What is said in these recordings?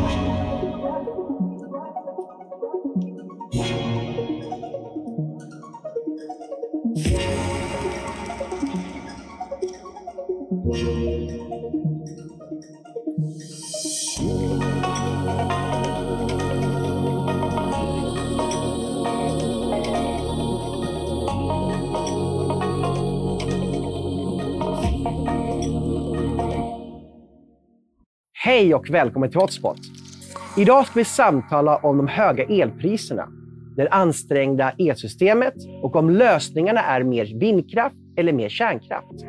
Música Hej och välkommen till Hotspot. Idag ska vi samtala om de höga elpriserna, det ansträngda elsystemet och om lösningarna är mer vindkraft eller mer kärnkraft.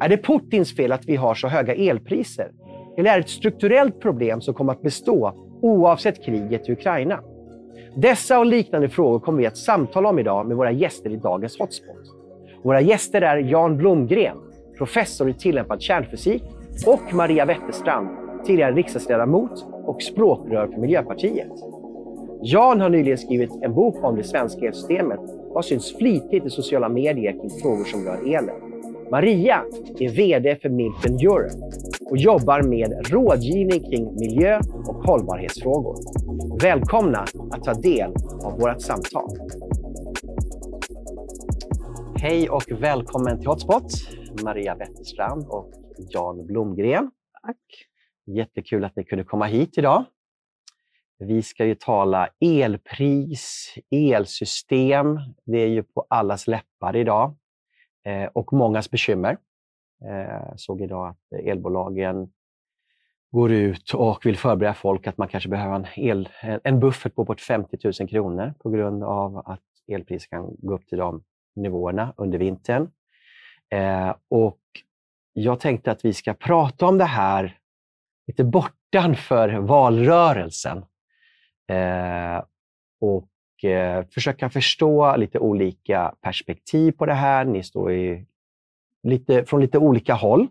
Är det Putins fel att vi har så höga elpriser? Eller är det ett strukturellt problem som kommer att bestå oavsett kriget i Ukraina? Dessa och liknande frågor kommer vi att samtala om idag med våra gäster i dagens Hotspot. Våra gäster är Jan Blomgren, professor i tillämpad kärnfysik och Maria Wetterstrand, tidigare riksdagsledamot och språkrör för Miljöpartiet. Jan har nyligen skrivit en bok om det svenska elsystemet och har synts flitigt i sociala medier kring frågor som rör elen. Maria är VD för Milton Europe och jobbar med rådgivning kring miljö och hållbarhetsfrågor. Välkomna att ta del av vårt samtal. Hej och välkommen till Hotspot, Maria Wetterstrand och Jan Blomgren. Tack. Jättekul att ni kunde komma hit idag. Vi ska ju tala elpris, elsystem. Det är ju på allas läppar idag eh, och mångas bekymmer. Jag såg idag att elbolagen går ut och vill förbereda folk att man kanske behöver en, el, en buffert på bort 50 000 kronor på grund av att elpriset kan gå upp till de nivåerna under vintern. Eh, och jag tänkte att vi ska prata om det här lite bortanför valrörelsen eh, och eh, försöka förstå lite olika perspektiv på det här. Ni står ju lite, från lite olika håll.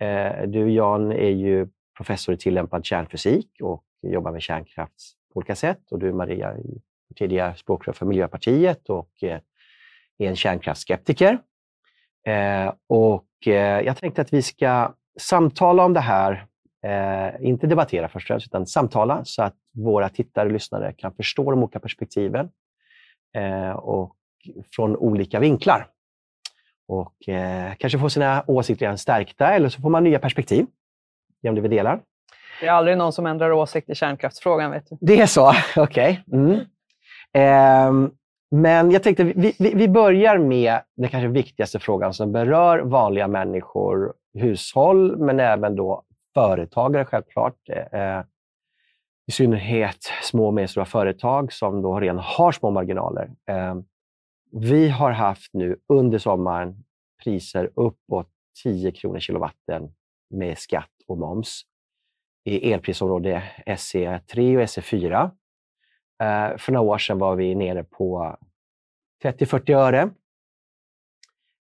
Eh, du Jan är ju professor i tillämpad kärnfysik och jobbar med kärnkraft på olika sätt. Och du Maria är tidigare språkrör för Miljöpartiet och eh, är en kärnkraftsskeptiker. Eh, och eh, jag tänkte att vi ska samtala om det här Eh, inte debattera först och främst, utan samtala så att våra tittare och lyssnare kan förstå de olika perspektiven eh, och från olika vinklar. Och eh, kanske få sina åsikter stärkta eller så får man nya perspektiv genom det vi delar. Det är aldrig någon som ändrar åsikt i kärnkraftsfrågan. Vet du. Det är så? Okej. Okay. Mm. Eh, men jag tänkte vi, vi, vi börjar med den kanske viktigaste frågan som berör vanliga människor, hushåll, men även då företagare självklart. Eh, eh, I synnerhet små och medelstora företag som då redan har små marginaler. Eh, vi har haft nu under sommaren priser uppåt 10 kronor kilowatten med skatt och moms i elprisområde SE3 och SE4. Eh, för några år sedan var vi nere på 30-40 öre.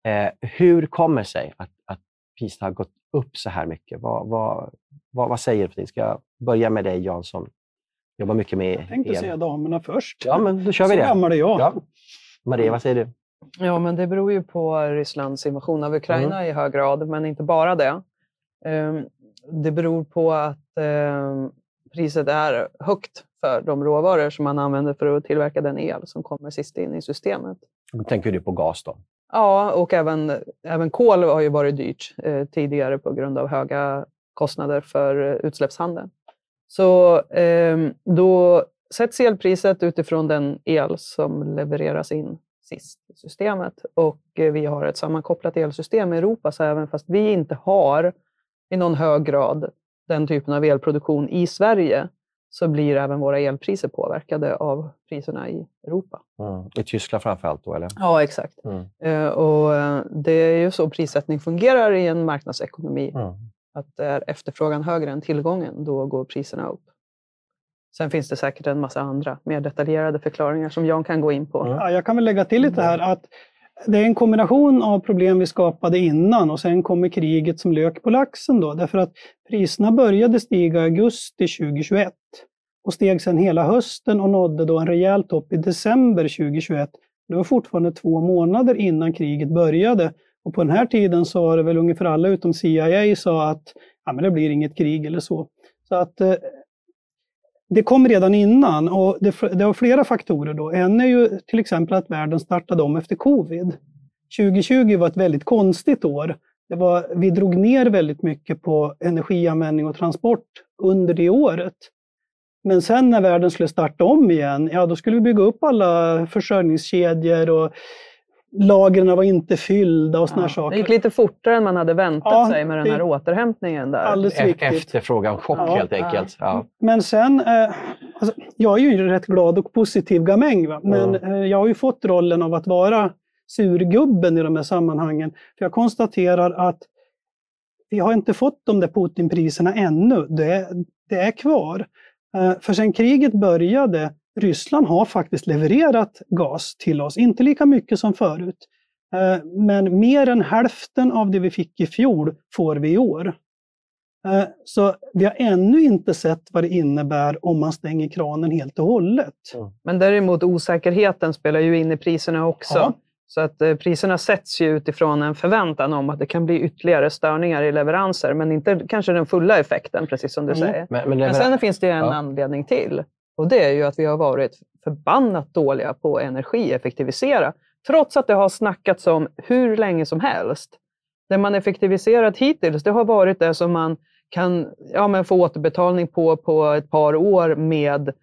Eh, hur kommer det sig att, att priset har gått upp så här mycket? Vad, vad, vad, vad säger du? Ska jag börja med dig Jan som jobbar mycket med Jag tänkte el. säga damerna först. Ja, men då kör vi så det. Så gammal är jag. Ja. Maria, vad säger du? Ja, men det beror ju på Rysslands invasion av Ukraina mm. i hög grad, men inte bara det. Ehm, det beror på att ehm, priset är högt för de råvaror som man använder för att tillverka den el som kommer sist in i systemet. Då tänker du på gas då? Ja, och även, även kol har ju varit dyrt eh, tidigare på grund av höga kostnader för eh, utsläppshandeln. Så eh, då sätts elpriset utifrån den el som levereras in sist i systemet. Och eh, vi har ett sammankopplat elsystem i Europa, så även fast vi inte har i någon hög grad den typen av elproduktion i Sverige, så blir även våra elpriser påverkade av priserna i Europa. Mm. I Tyskland framför allt då, eller? Ja, exakt. Mm. Uh, och uh, det är ju så prissättning fungerar i en marknadsekonomi. Mm. Att är efterfrågan högre än tillgången, då går priserna upp. Sen finns det säkert en massa andra mer detaljerade förklaringar som Jan kan gå in på. Ja, jag kan väl lägga till lite här att det är en kombination av problem vi skapade innan och sen kommer kriget som lök på laxen. Då, därför att priserna började stiga i augusti 2021 och steg sedan hela hösten och nådde då en rejäl topp i december 2021. Det var fortfarande två månader innan kriget började. Och på den här tiden så var det väl ungefär alla utom CIA sa att ja, men det blir inget krig eller så. Så att eh, det kom redan innan och det, det har flera faktorer. Då. En är ju till exempel att världen startade om efter covid. 2020 var ett väldigt konstigt år. Det var, vi drog ner väldigt mycket på energianvändning och transport under det året. Men sen när världen skulle starta om igen, ja då skulle vi bygga upp alla försörjningskedjor och lagren var inte fyllda och såna ja, saker. Det gick lite fortare än man hade väntat ja, sig med den här återhämtningen. Där. Alldeles riktigt. Efterfrågan, chock ja, helt enkelt. Ja. Men sen, eh, alltså, jag är ju en rätt glad och positiv gamäng, va? men mm. eh, jag har ju fått rollen av att vara surgubben i de här sammanhangen. För jag konstaterar att vi har inte fått de där Putinpriserna ännu. Det, det är kvar. Eh, för sen kriget började, Ryssland har faktiskt levererat gas till oss. Inte lika mycket som förut. Eh, men mer än hälften av det vi fick i fjol får vi i år. Eh, så vi har ännu inte sett vad det innebär om man stänger kranen helt och hållet. Men däremot osäkerheten spelar ju in i priserna också. Ja. Så att eh, priserna sätts ju utifrån en förväntan om att det kan bli ytterligare störningar i leveranser, men inte kanske den fulla effekten, precis som du mm. säger. Men, men, men sen finns det en ja. anledning till och det är ju att vi har varit förbannat dåliga på att energieffektivisera, trots att det har snackats om hur länge som helst. Det man effektiviserat hittills, det har varit det som man kan ja, men få återbetalning på på ett par år med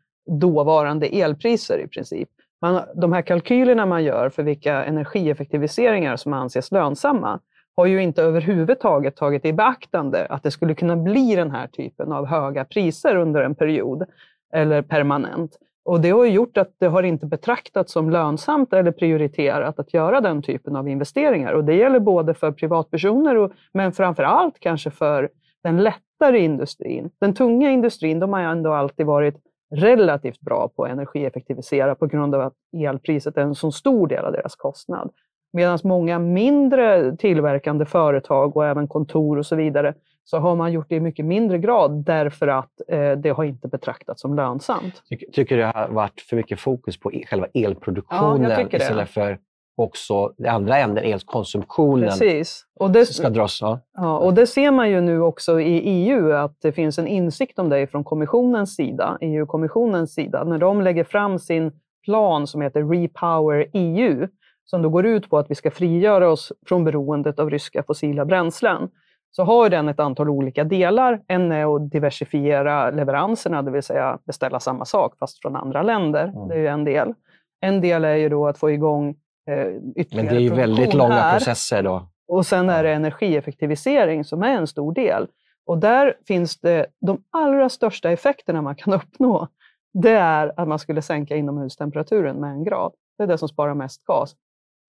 dåvarande elpriser i princip man, de här kalkylerna man gör för vilka energieffektiviseringar som anses lönsamma har ju inte överhuvudtaget tagit i beaktande att det skulle kunna bli den här typen av höga priser under en period eller permanent. Och det har gjort att det har inte betraktats som lönsamt eller prioriterat att göra den typen av investeringar. Och det gäller både för privatpersoner, och, men framför allt kanske för den lättare industrin. Den tunga industrin, de har ändå alltid varit relativt bra på att energieffektivisera på grund av att elpriset är en så stor del av deras kostnad. Medan många mindre tillverkande företag och även kontor och så vidare så har man gjort det i mycket mindre grad därför att eh, det har inte betraktats som lönsamt. Tycker du det har varit för mycket fokus på själva elproduktionen ja, istället för också det andra änden, elkonsumtionen, Precis. Och det, ska dras. Ja. ja. och det ser man ju nu också i EU, att det finns en insikt om det från kommissionens sida, EU-kommissionens sida, när de lägger fram sin plan som heter Repower EU, som då går ut på att vi ska frigöra oss från beroendet av ryska fossila bränslen så har den ett antal olika delar. En är att diversifiera leveranserna, det vill säga beställa samma sak fast från andra länder. Mm. Det är en del. En del är ju då att få igång eh, ytterligare Men det är ju väldigt långa här. processer då. Och sen är det energieffektivisering som är en stor del. Och där finns det de allra största effekterna man kan uppnå. Det är att man skulle sänka inomhustemperaturen med en grad. Det är det som sparar mest gas.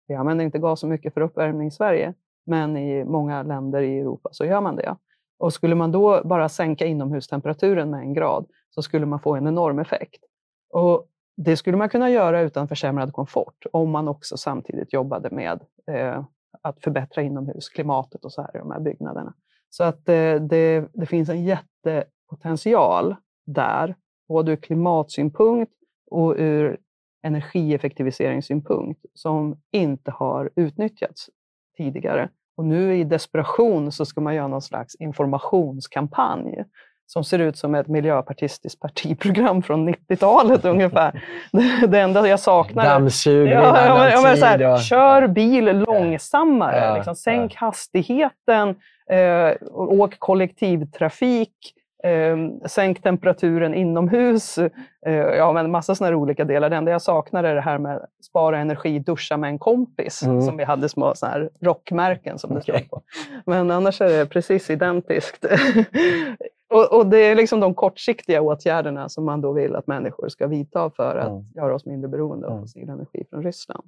Vi använder inte gas så mycket för uppvärmning i Sverige, men i många länder i Europa så gör man det. Och skulle man då bara sänka inomhustemperaturen med en grad så skulle man få en enorm effekt. Och det skulle man kunna göra utan försämrad komfort om man också samtidigt jobbade med eh, att förbättra inomhusklimatet och så här i de här byggnaderna. Så att eh, det, det finns en jättepotential där, både ur klimatsynpunkt och ur energieffektiviseringssynpunkt som inte har utnyttjats tidigare. Och nu i desperation så ska man göra någon slags informationskampanj som ser ut som ett miljöpartistiskt partiprogram från 90-talet ungefär. Det, enda jag saknar... Dammsugning ja, ja, ja, så här, Kör bil långsammare, ja, liksom, sänk hastigheten, eh, åk kollektivtrafik, sänk temperaturen inomhus. Eh, ja, men massa sådana olika delar. Det enda jag saknar är det här med spara energi, duscha med en kompis, mm. som vi hade små så här rockmärken som det okay. står på. Men annars är det precis identiskt. Och, och, det är liksom de kortsiktiga åtgärderna som man då vill att människor ska vidta för att mm. göra oss mindre beroende av mm. fossil energi från Ryssland.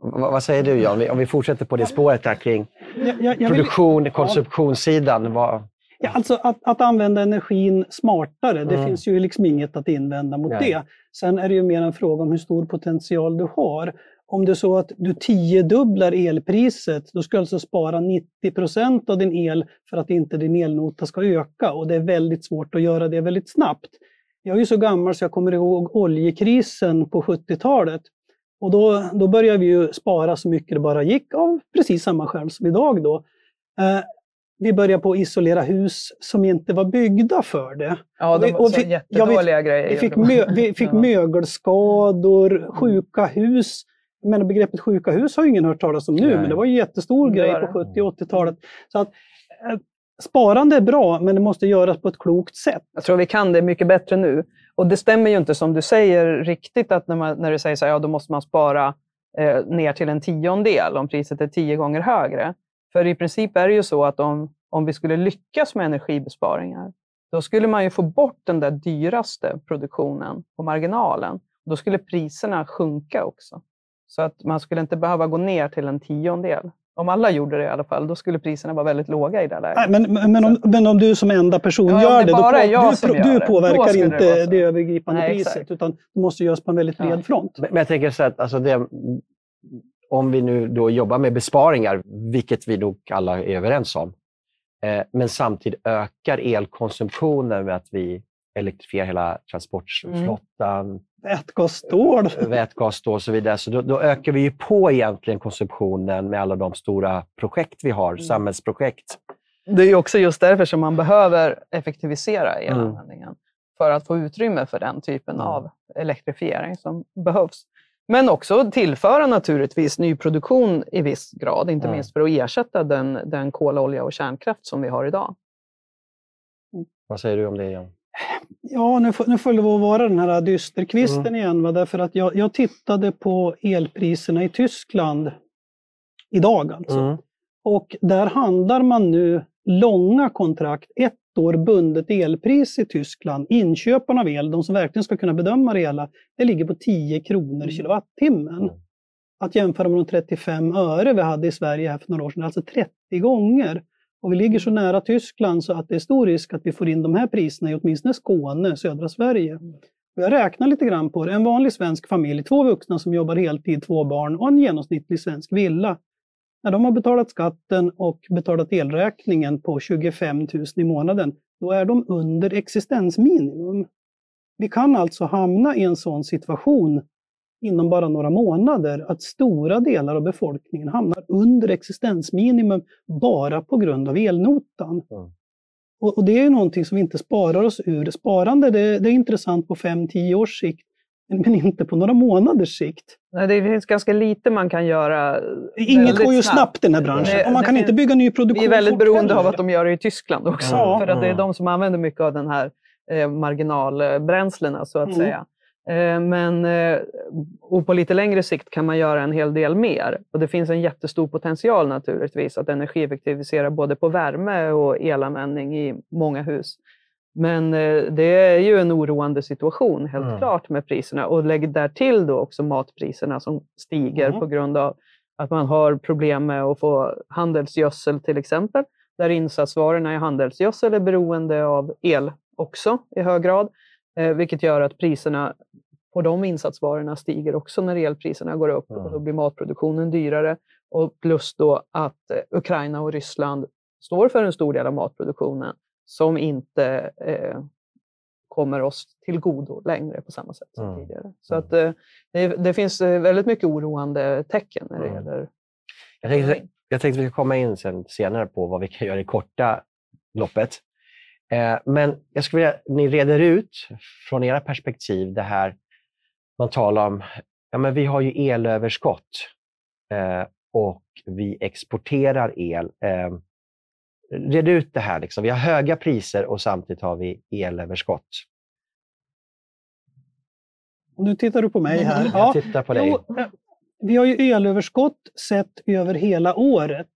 vad, vad säger du Jan, om vi fortsätter på det spåret här kring jag, jag, jag produktion, vill... konsumtionssidan. Vad... Ja, alltså att, att använda energin smartare, mm. det finns ju liksom inget att invända mot Nej. det. Sen är det ju mer en fråga om hur stor potential du har. Om det är så att du tiodubblar elpriset, då ska du alltså spara 90 procent av din el för att inte din elnota ska öka och det är väldigt svårt att göra det väldigt snabbt. Jag är ju så gammal så jag kommer ihåg oljekrisen på 70-talet. Och då, då började vi ju spara så mycket det bara gick av precis samma skäl som idag. Då. Eh, vi började på att isolera hus som inte var byggda för det. Ja, de Vi- var och så vi- jättedåliga grejer. Vi fick, mö, vi fick Ja. mögelskador, sjuka hus. Menar, begreppet sjuka hus har ju ingen hört talas om nu, Nej. men det var en jättestor grej på det. 70 och 80-talet. Så att, eh, sparande är bra, men det måste göras på ett klokt sätt. Jag tror vi kan det mycket bättre nu. Och det stämmer ju inte som du säger riktigt att när, man, när du säger så här, ja då måste man spara eh, ner till en tiondel om priset är tio gånger högre. För i princip är det ju så att om, om vi skulle lyckas med energibesparingar, då skulle man ju få bort den där dyraste produktionen på marginalen. Då skulle priserna sjunka också. Så att man skulle inte behöva gå ner till en tiondel. Om alla gjorde det i alla fall, då skulle priserna vara väldigt låga i det läget. Nej, men, men, men, om, men om du som enda person Ja, gör det det, då på, jag du, du det, påverkar det inte det, så. övergripande Nej, priset, exakt. utan det måste göras på en väldigt bred Ja. front. Men men jag tänker så att alltså det, om vi nu då jobbar med besparingar, vilket vi nog alla är överens om, eh, men samtidigt ökar elkonsumtionen med att vi elektrifierar hela transportflottan, Vätgas, stål. vätgas då och så vidare. Så då, då ökar vi ju på egentligen konsumtionen med alla de stora projekt vi har, samhällsprojekt. Det är också just därför som man behöver effektivisera elanvändningen. För att få utrymme för den typen Mm. av elektrifiering som behövs. Men också tillföra naturligtvis ny produktion i viss grad, inte Mm. minst för att ersätta den, den kol, olja och kärnkraft som vi har idag. Vad säger du om det, Jan? Ja, nu får, nu får det vara den här dysterkvisten Mm. igen. Va? Därför att jag, jag tittade på elpriserna i Tyskland idag alltså. Mm. Och där handlar man nu långa kontrakt, ett år bundet elpris i Tyskland. Inköparna av el, de som verkligen ska kunna bedöma det hela, det ligger på 10 kronor kilowattimmen. Mm. Att jämföra med de 35 öre vi hade i Sverige här för några år sedan, alltså 30 gånger. Och vi ligger så nära Tyskland så att det är stor risk att vi får in de här priserna i åtminstone Skåne, södra Sverige. Och jag räknar lite grann på det. En vanlig svensk familj, två vuxna som jobbar heltid, två barn och en genomsnittlig svensk villa. När de har betalat skatten och betalat elräkningen på 25 000 i månaden, då är de under existensminimum. Vi kan alltså hamna i en sån situation inom bara några månader att stora delar av befolkningen hamnar under existensminimum bara på grund av elnotan. Mm. Och, och det är ju någonting som vi inte sparar oss ur. Sparande det, det är intressant på 5-10 års sikt, men, inte på några månaders sikt. Nej, det finns ganska lite man kan göra Inget går ju snabbt i den här branschen Det- och man det kan finns- inte bygga ny produktion Vi är väldigt beroende av att de gör det i Tyskland också. Ja. För att det är Mm. de som använder mycket av den här eh, marginalbränslena, så att Mm. säga. Eh, men, eh, och på lite längre sikt kan man göra en hel del mer. Och det finns en jättestor potential naturligtvis att energieffektivisera både på värme och elanvändning i många hus. Men eh, det är ju en oroande situation helt Mm. klart med priserna. Och lägg därtill då också matpriserna som stiger Mm. på grund av att man har problem med att få handelsgödsel till exempel, där insatsvarorna i handelsgödsel är beroende av el också i hög grad, eh, vilket gör att priserna på de insatsvarorna stiger också när elpriserna går upp Mm. och då blir matproduktionen dyrare. Och plus då att eh, Ukraina och Ryssland står för en stor del av matproduktionen som inte eh, kommer oss till godo längre på samma sätt som Mm. tidigare. Så att, eh, det, det finns eh, väldigt mycket oroande tecken när det Mm. gäller Jag tänkte, jag tänkte vi ska komma in sen, senare på vad vi kan göra i korta loppet. Eh, men jag skulle vilja ni reder ut från era perspektiv det här man talar om. Ja, men vi har ju elöverskott eh, och vi exporterar el. Red ut det här. Liksom. Vi har höga priser och samtidigt har vi elöverskott. Och Nu tittar du på mig här. Jag tittar på dig. Jo, eh, vi har ju elöverskott sett över hela året.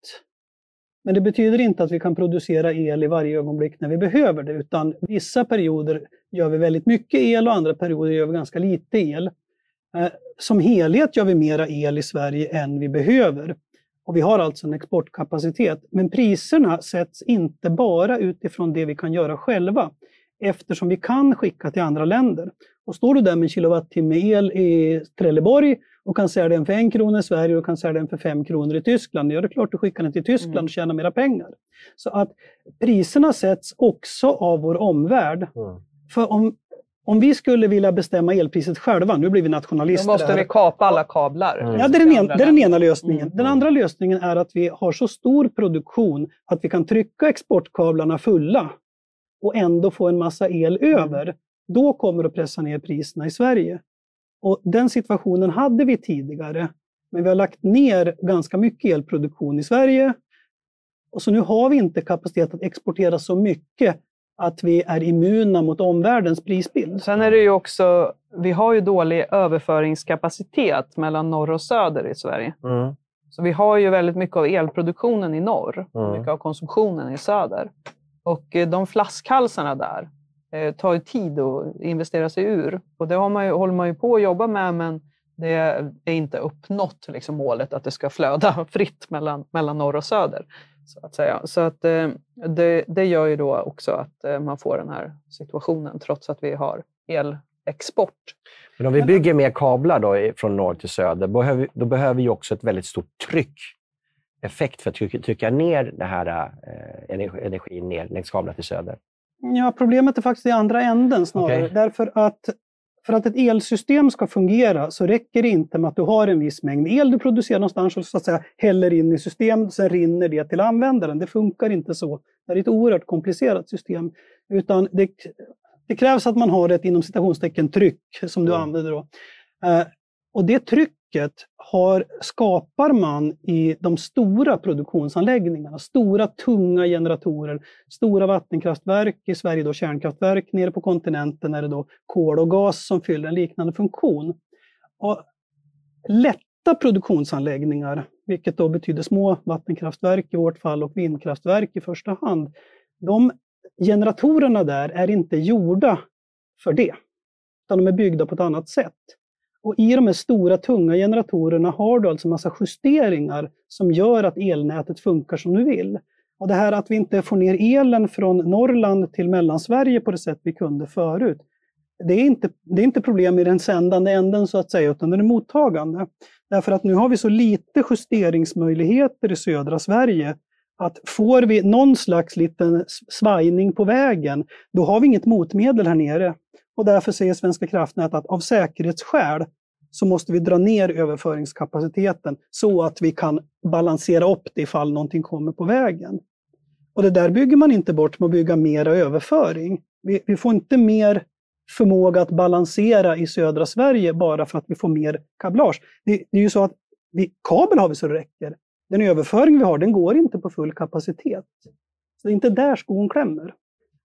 Men det betyder inte att vi kan producera el i varje ögonblick när vi behöver det, utan vissa perioder gör vi väldigt mycket el och andra perioder gör vi ganska lite el. Eh, Som helhet gör vi mera el i Sverige än vi behöver. Och vi har alltså en exportkapacitet. Men priserna sätts inte bara utifrån det vi kan göra själva, eftersom vi kan skicka till andra länder. Och står du där med en kilowattimme el i Trelleborg och kan sälja den för en krona i Sverige och kan sälja den för fem kronor i Tyskland, ja det är klart du skickar den till Tyskland Mm. och tjänar mera pengar. Så att priserna sätts också av vår omvärld. Mm. För om, om vi skulle vilja bestämma elpriset själva, nu blir vi nationalister. Då måste vi kapa alla kablar. Mm. Ja, det är, den ena, det är den ena lösningen. Mm. Den andra lösningen är att vi har så stor produktion att vi kan trycka exportkablarna fulla och ändå få en massa el över. Då kommer det att pressa ner priserna i Sverige. Och Den situationen hade vi tidigare, men vi har lagt ner ganska mycket elproduktion i Sverige. Och så nu har vi inte kapacitet att exportera så mycket att vi är immuna mot omvärldens prisbild. Sen är det ju också, vi har ju dålig överföringskapacitet mellan norr och söder i Sverige. Mm. Så vi har ju väldigt mycket av elproduktionen i norr och Mm. mycket av konsumtionen i söder. Och eh, de flaskhalsarna där eh, tar ju tid att investera sig ur. Och det har man ju, håller man ju på att jobba med, men det är inte uppnått liksom, målet att det ska flöda fritt mellan, mellan norr och söder. Så att säga. Så att, eh, det, det gör ju då också att eh, man får den här situationen, trots att vi har elexport. Men om vi bygger mer kablar då från norr till söder, behöver, då behöver vi också ett väldigt stort tryck effekt för att trycka, ner den här eh, energi- energin ner längs kablarna till söder. Ja, problemet är faktiskt i andra änden snarare. Okej. Därför att för att ett elsystem ska fungera så räcker det inte med att du har en viss mängd el du producerar någonstans och så att säga häller in i system, sen rinner det till användaren. Det funkar inte så. Det är ett oerhört komplicerat system. Utan det, det krävs att man har ett inom citationstecken tryck som du Mm. använder då. Eh, och det trycket har, skapar man i de stora produktionsanläggningarna. Stora tunga generatorer, stora vattenkraftverk, i Sverige då kärnkraftverk, nere på kontinenten är det då kol och gas som fyller en liknande funktion. Och lätta produktionsanläggningar, vilket då betyder små vattenkraftverk i vårt fall och vindkraftverk i första hand, de generatorerna där är inte gjorda för det, utan de är byggda på ett annat sätt. Och I de här stora tunga generatorerna har du alltså massa justeringar som gör att elnätet funkar som du vill. Och det här att vi inte får ner elen från Norrland till Mellansverige på det sätt vi kunde förut, det är inte, det är inte problem i den sändande änden så att säga, utan den är mottagande. Därför att nu har vi så lite justeringsmöjligheter i södra Sverige att får vi någon slags liten svajning på vägen, då har vi inget motmedel här nere. Och därför säger Svenska kraftnät att av säkerhetsskäl så måste vi dra ner överföringskapaciteten så att vi kan balansera upp det ifall någonting kommer på vägen. Och det där bygger man inte bort med att bygga mera överföring. Vi, vi får inte mer förmåga att balansera i södra Sverige bara för att vi får mer kablage. Det, det är ju så att vi, kabel har vi så det räcker. Den överföring vi har, den går inte på full kapacitet. Så det är inte där skon klämmer.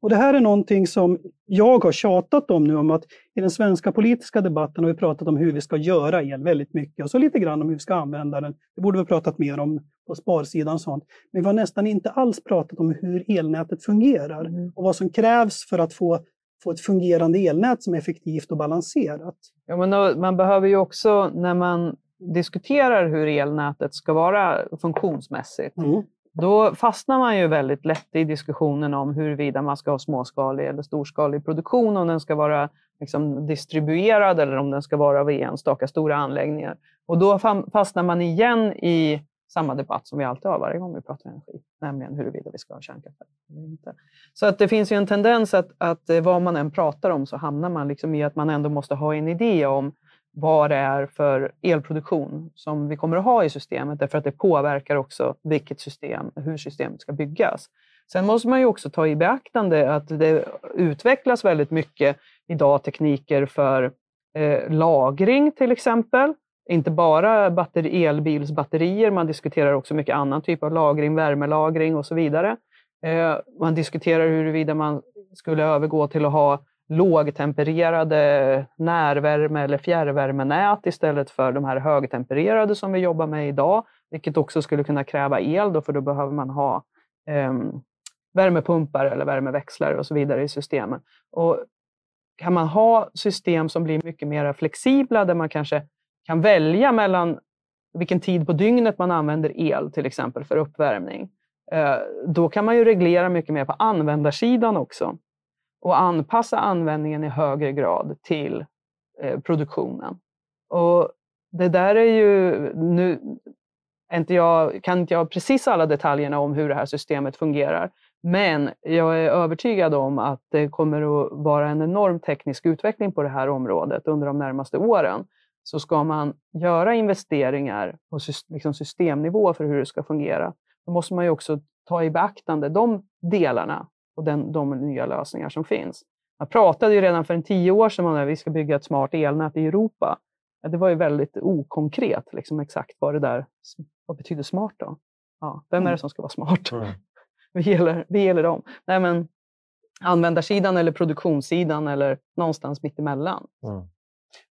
Och det här är någonting som jag har tjatat om nu, om att i den svenska politiska debatten har vi pratat om hur vi ska göra el väldigt mycket och så lite grann om hur vi ska använda den. Det borde vi ha pratat mer om på sparsidan och sånt. Men vi har nästan inte alls pratat om hur elnätet fungerar och vad som krävs för att få, få ett fungerande elnät som är effektivt och balanserat. Ja, men då, man behöver ju också, när man diskuterar hur elnätet ska vara funktionsmässigt, Mm då fastnar man ju väldigt lätt i diskussionen om huruvida man ska ha småskalig eller storskalig produktion, om den ska vara liksom distribuerad eller om den ska vara vid enstaka stora anläggningar. Och då fastnar man igen i samma debatt som vi alltid har varje gång vi pratar energi, nämligen huruvida vi ska ha kärnkraft eller inte. Så att det finns ju en tendens att, att eh, vad man än pratar om så hamnar man liksom i att man ändå måste ha en idé om vad det är för elproduktion som vi kommer att ha i systemet, därför att det påverkar också vilket system, hur systemet ska byggas. Sen måste man ju också ta i beaktande att det utvecklas väldigt mycket idag tekniker för eh, lagring till exempel. Inte bara batteri, elbilsbatterier, man diskuterar också mycket annan typ av lagring, värmelagring och så vidare. Eh, man diskuterar huruvida man skulle övergå till att ha lågtempererade närvärme eller fjärrvärmenät istället för de här högtempererade som vi jobbar med idag, vilket också skulle kunna kräva el, då, för då behöver man ha eh, värmepumpar eller värmeväxlare och så vidare i systemen. Och kan man ha system som blir mycket mer flexibla, där man kanske kan välja mellan vilken tid på dygnet man använder el, till exempel för uppvärmning, eh, då kan man ju reglera mycket mer på användarsidan också och anpassa användningen i högre grad till eh, produktionen. Och det där är ju, nu är inte jag, kan inte jag precis alla detaljerna om hur det här systemet fungerar, Men jag är övertygad om att det kommer att vara en enorm teknisk utveckling på det här området under de närmaste åren. Så ska man göra investeringar på liksom systemnivå för hur det ska fungera, då måste man ju också ta i beaktande de delarna och den, de nya lösningar som finns. Man pratade ju redan för en tio år sedan om att vi ska bygga ett smart elnät i Europa. Det var ju väldigt okonkret, liksom exakt vad det där vad betyder smart då? Ja, vem är det mm. som ska vara smart? Mm. vi, gäller, vi gäller dem. Nej, men användarsidan eller produktionssidan eller någonstans mittemellan. Mm.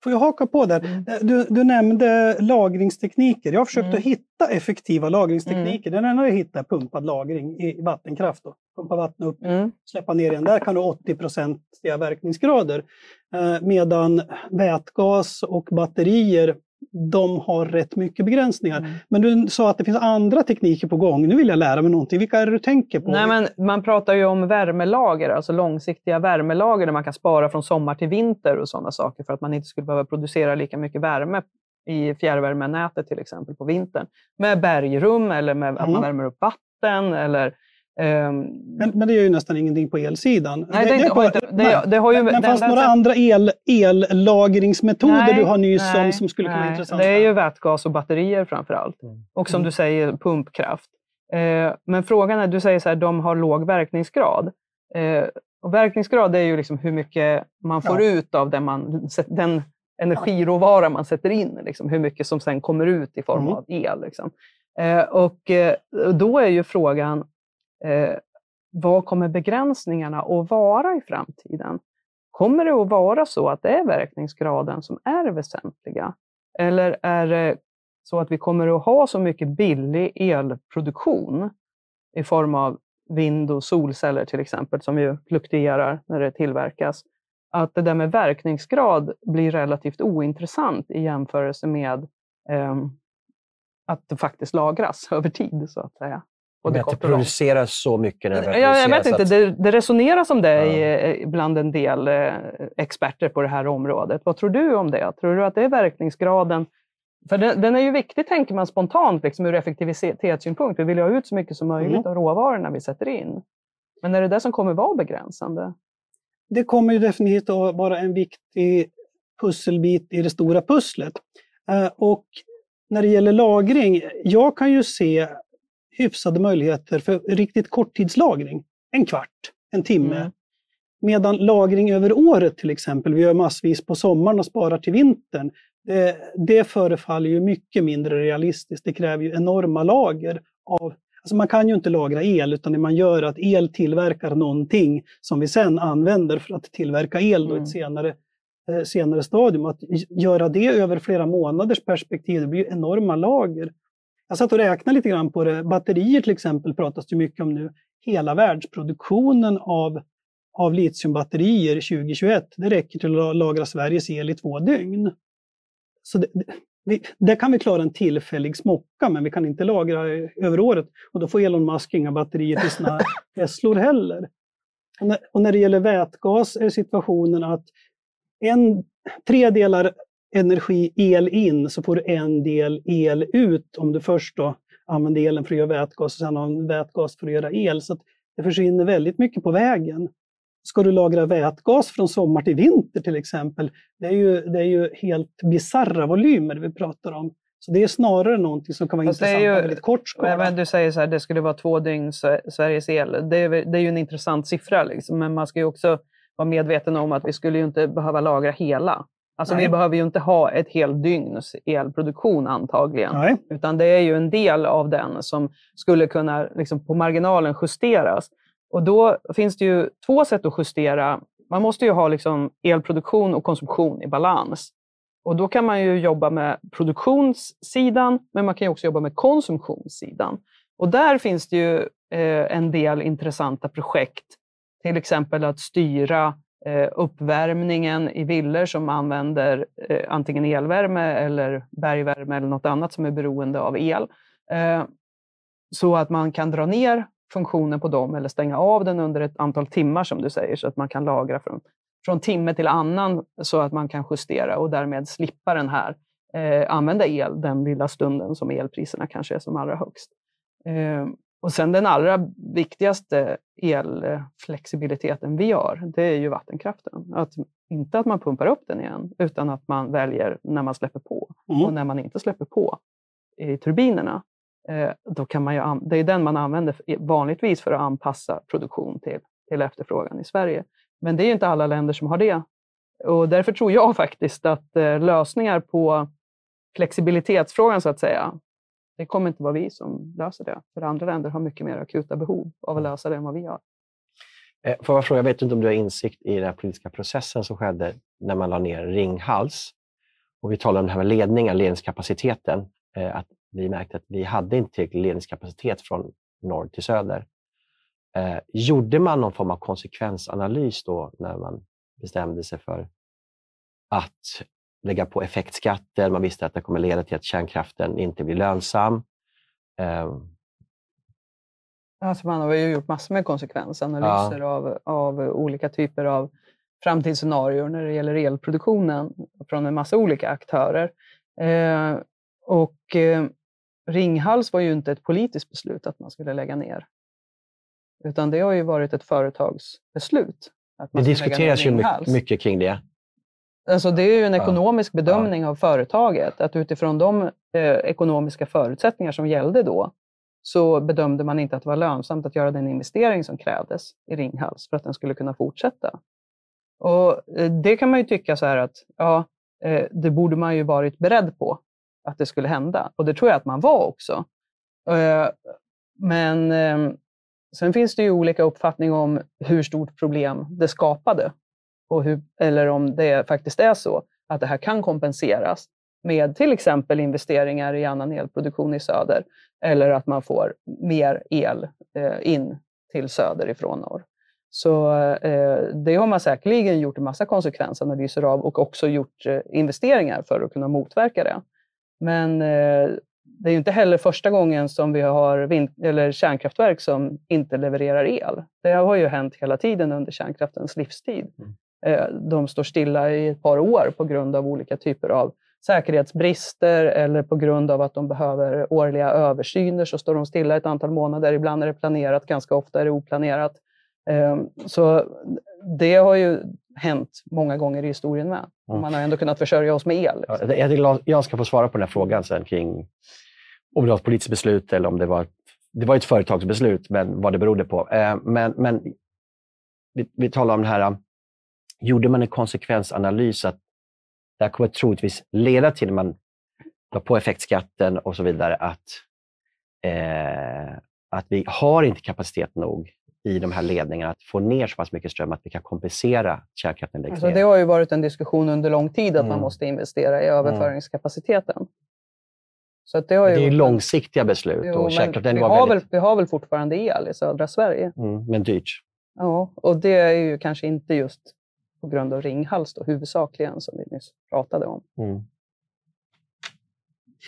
Får jag haka på där? Mm. Eh, du, du, nämnde lagringstekniker. Jag har försökt mm. att hitta effektiva lagringstekniker. Mm. Den enda jag hittade är pumpad lagring i vattenkraft. Då. Pumpa vatten upp, mm. släppa ner igen. Där kan du ha 80 procentiga verkningsgrader. Eh, medan vätgas och batterier de har rätt mycket begränsningar. Mm. Men du sa att det finns andra tekniker på gång. Nu vill jag lära mig någonting. Vilka är det du tänker på? Nej, men man pratar ju om värmelager, alltså långsiktiga värmelager där man kan spara från sommar till vinter och sådana saker för att man inte skulle behöva producera lika mycket värme i fjärrvärmenätet till exempel på vintern. Med bergrum eller med att man mm. värmer upp vatten eller men, men, det gör ju nästan ingenting på elsidan. Nej, det, det, det, det, det, det har ju, men, men fanns det några andra el, ellagringsmetoder nej, du har nyss nej, som, skulle kunna vara intressanta? Det är ju vätgas och batterier framför allt. Mm. Och som mm. du säger, pumpkraft. Eh, men frågan är, du säger så här, de har låg verkningsgrad. Eh, och verkningsgrad är ju liksom hur mycket man får ja. ut av den, man, den energiråvara man sätter in. Liksom, hur mycket som sen kommer ut i form mm. av el. Liksom. Eh, och eh, då är ju frågan, eh, vad kommer begränsningarna att vara i framtiden? Kommer det att vara så att det är verkningsgraden som är det väsentliga? Eller är det så att vi kommer att ha så mycket billig elproduktion i form av vind och solceller till exempel, som ju fluktuerar när det tillverkas, att det där med verkningsgrad blir relativt ointressant i jämförelse med eh, att det faktiskt lagras över tid, så att säga. Och det, produceras så mycket när det ja, Jag vet inte, att... det, det resoneras om det ja. bland en del eh, experter på det här området. Vad tror du om det? Tror du att det är verkningsgraden? För den, den är ju viktig, tänker man spontant, liksom ur effektivitetssynpunkt. Vi vill ju ha ut så mycket som möjligt mm. av råvarorna vi sätter in. Men är det det som kommer vara begränsande? Det kommer ju definitivt att vara en viktig pusselbit i det stora pusslet. Eh, och när det gäller lagring, jag kan ju se hyfsade möjligheter för riktigt korttidslagring. En kvart, en timme. Mm. Medan lagring över året till exempel, vi gör massvis på sommaren och sparar till vintern. Det, det förefaller ju mycket mindre realistiskt. Det kräver ju enorma lager av Alltså man kan ju inte lagra el, utan det man gör är att el tillverkar någonting som vi sen använder för att tillverka el mm. ett senare, eh, senare stadium. Att göra det över flera månaders perspektiv, det blir enorma lager. Jag satt och räknade lite grann på det. Batterier till exempel pratas det mycket om nu. Hela världsproduktionen av, av litiumbatterier 2021, det räcker till att lagra Sveriges el i två dygn. Så det, vi, där kan vi klara en tillfällig smocka, men vi kan inte lagra över året. Och då får Elon Musk inga batterier till sina Teslor heller. Och när, och när det gäller vätgas är situationen att en, tre delar energi, el in, så får du en del el ut om du först då använder elen för att göra vätgas och sen har vätgas för att göra el. Så det försvinner väldigt mycket på vägen. Ska du lagra vätgas från sommar till vinter till exempel, det är ju, det är ju helt bizarra volymer vi pratar om. Så det är snarare någonting som kan vara Fast intressant på väldigt kort skala. Men du säger så här, det skulle vara två dygn Sveriges el. Det är, det är ju en intressant siffra, liksom. men man ska ju också vara medveten om att vi skulle ju inte behöva lagra hela. Alltså vi behöver ju inte ha ett helt dygns elproduktion antagligen, Nej. utan det är ju en del av den som skulle kunna liksom, på marginalen justeras. Och då finns det ju två sätt att justera. Man måste ju ha liksom, elproduktion och konsumtion i balans. Och då kan man ju jobba med produktionssidan, men man kan också jobba med konsumtionssidan. Och där finns det ju eh, en del intressanta projekt, till exempel att styra Eh, uppvärmningen i villor som använder eh, antingen elvärme eller bergvärme eller något annat som är beroende av el. Eh, så att man kan dra ner funktionen på dem eller stänga av den under ett antal timmar som du säger, så att man kan lagra från, från timme till annan så att man kan justera och därmed slippa den här eh, använda el den lilla stunden som elpriserna kanske är som allra högst. Eh, och sen den allra viktigaste elflexibiliteten vi har, det är ju vattenkraften. Att, inte att man pumpar upp den igen, utan att man väljer när man släpper på. Mm. Och när man inte släpper på i turbinerna, eh, då kan man ju, det är den man använder vanligtvis för att anpassa produktion till, till efterfrågan i Sverige. Men det är ju inte alla länder som har det. Och därför tror jag faktiskt att eh, lösningar på flexibilitetsfrågan, så att säga, det kommer inte vara vi som löser det. För andra länder har mycket mer akuta behov av att lösa det än vad vi har. Eh, Får jag fråga, jag vet inte om du har insikt i den politiska processen som skedde när man la ner Ringhals. Och vi talar om det här med ledningen, ledningskapaciteten. Eh, att vi märkte att vi hade inte tillräcklig ledningskapacitet från norr till söder. Eh, gjorde man någon form av konsekvensanalys då när man bestämde sig för att lägga på effektskatter? Man visste att det kommer leda till att kärnkraften inte blir lönsam. Eh, Alltså man har ju gjort massor med konsekvensanalyser av, av olika typer av framtidsscenarier när det gäller elproduktionen från en massa olika aktörer. Eh, och eh, Ringhals var ju inte ett politiskt beslut att man skulle lägga ner. Utan det har ju varit ett företagsbeslut. Att det man ner diskuteras ju mycket kring det. Alltså det är ju en ekonomisk bedömning av företaget, att utifrån de eh, ekonomiska förutsättningar som gällde då, så bedömde man inte att det var lönsamt att göra den investering som krävdes i Ringhals för att den skulle kunna fortsätta. Och eh, Det kan man ju tycka så här att ja, eh, det borde man ju varit beredd på att det skulle hända. Och det tror jag att man var också. Eh, Men sen finns det ju olika uppfattning om hur stort problem det skapade och hur, eller om det faktiskt är så att det här kan kompenseras med till exempel investeringar i annan elproduktion i söder eller att man får mer el eh, in till söder ifrån norr. Så eh, det har man säkerligen gjort en massa konsekvensanalyser av och också gjort eh, investeringar för att kunna motverka det. Men eh, det är ju inte heller första gången som vi har vind- eller kärnkraftverk som inte levererar el. Det har ju hänt hela tiden under kärnkraftens livstid. Mm. De står stilla i ett par år på grund av olika typer av säkerhetsbrister eller på grund av att de behöver årliga översyner så står de stilla ett antal månader. Ibland är det planerat, ganska ofta är det oplanerat. Eh, Så det har ju hänt många gånger i historien med. Mm. Man har ändå kunnat försörja oss med el. Ja, Jag ska få svara på den här frågan sen kring om det var ett politiskt beslut eller om det var det var ett företagsbeslut, men vad det berodde på. Eh, Men, men vi, vi talar om det här, gjorde man en konsekvensanalys att det här kommer troligtvis leda till, när man la på effektskatten och så vidare, att, eh, att vi har inte kapacitet nog i de här ledningarna att få ner så pass mycket ström att vi kan kompensera kärnkraften läggs Alltså ner. det har ju varit en diskussion under lång tid att man Mm. måste investera i överföringskapaciteten. Så att det, har det ju är ju varit en- långsiktiga beslut Jo, och kärnkraften vi, var har väldigt... väl, vi har väl fortfarande el i södra Sverige. Mm, men dyrt. Ja, och det är ju kanske inte just på grund av Ringhals då, huvudsakligen, som vi nyss pratade om. Mm.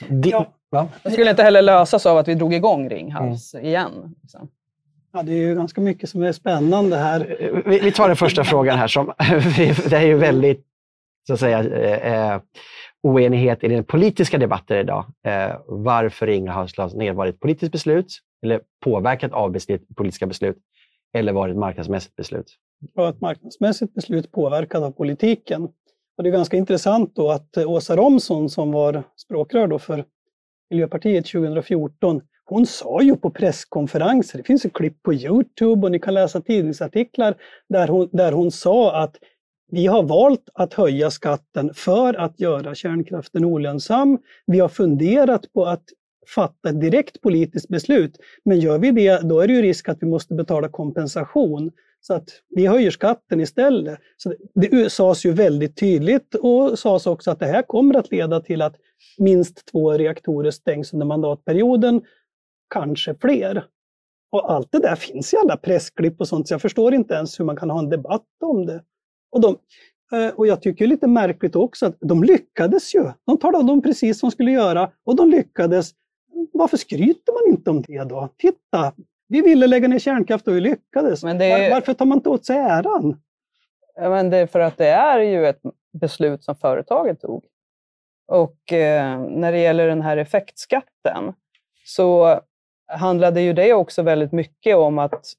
Det, Ja. va? Det skulle inte heller lösas av att vi drog igång Ringhals Mm. igen. Liksom. Ja, det är ju ganska mycket som är spännande här. Vi, vi tar den första frågan här. Som, det är ju väldigt så att säga, eh, oenighet i den politiska debatten idag. Eh, varför Ringhals lades ner. Var det ett politiskt beslut eller påverkat av beslut, politiska beslut? Eller var det ett marknadsmässigt beslut? Och ett marknadsmässigt beslut påverkat av politiken. Och det är ganska intressant då att eh, Åsa Romson som var språkrör då för Miljöpartiet 2014, hon sa ju på presskonferenser, det finns ett klipp på Youtube och ni kan läsa tidningsartiklar där hon, där hon sa att vi har valt att höja skatten för att göra kärnkraften olönsam. Vi har funderat på att fatta ett direkt politiskt beslut, men gör vi det, då är det ju risk att vi måste betala kompensation. Så att vi höjer skatten istället. Så det, sades ju väldigt tydligt och sades också att det här kommer att leda till att minst två reaktorer stängs under mandatperioden, kanske fler. Och allt det där finns i alla pressklipp och sånt, så jag förstår inte ens hur man kan ha en debatt om det. Och, de, eh, och jag tycker det är lite märkligt också att de lyckades ju. De talade om precis vad de skulle göra och de lyckades. Varför skryter man inte om det då? Titta, vi ville lägga ner kärnkraft och vi lyckades. Det varför tar man inte åt sig äran? Ja, men det är för att det är ju ett beslut som företaget tog. Och eh, när det gäller den här effektskatten så handlade ju det också väldigt mycket om att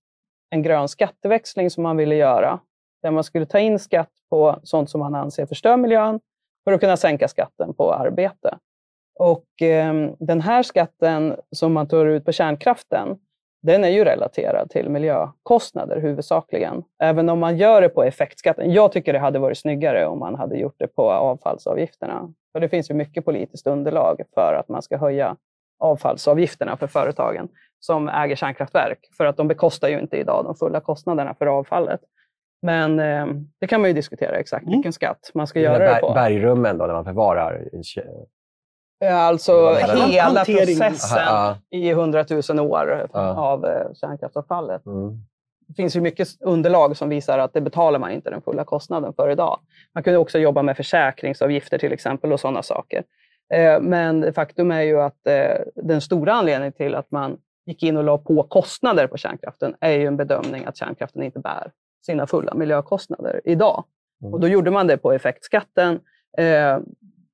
en grön skatteväxling som man ville göra, där man skulle ta in skatt på sånt som man anser förstör miljön för att kunna sänka skatten på arbete. Och eh, den här skatten som man tar ut på kärnkraften, den är ju relaterad till miljökostnader huvudsakligen. Även om man gör det på effektskatten. Jag tycker det hade varit snyggare om man hade gjort det på avfallsavgifterna. För det finns ju mycket politiskt underlag för att man ska höja avfallsavgifterna för företagen som äger kärnkraftverk. För att de bekostar ju inte idag de fulla kostnaderna för avfallet. Men eh, det kan man ju diskutera exakt Mm. vilken skatt man ska göra det på. Bergrummen då, där man förvarar Alltså Hela processen Ja, i hundratusen år Ja. av eh, kärnkraftsavfallet. Mm. Det finns ju mycket underlag som visar att det betalar man inte den fulla kostnaden för idag. Man kunde också jobba med försäkringsavgifter till exempel och sådana saker. Eh, Men faktum är ju att eh, den stora anledningen till att man gick in och la på kostnader på kärnkraften är ju en bedömning att kärnkraften inte bär sina fulla miljökostnader idag. Mm. Och då gjorde man det på effektskatten.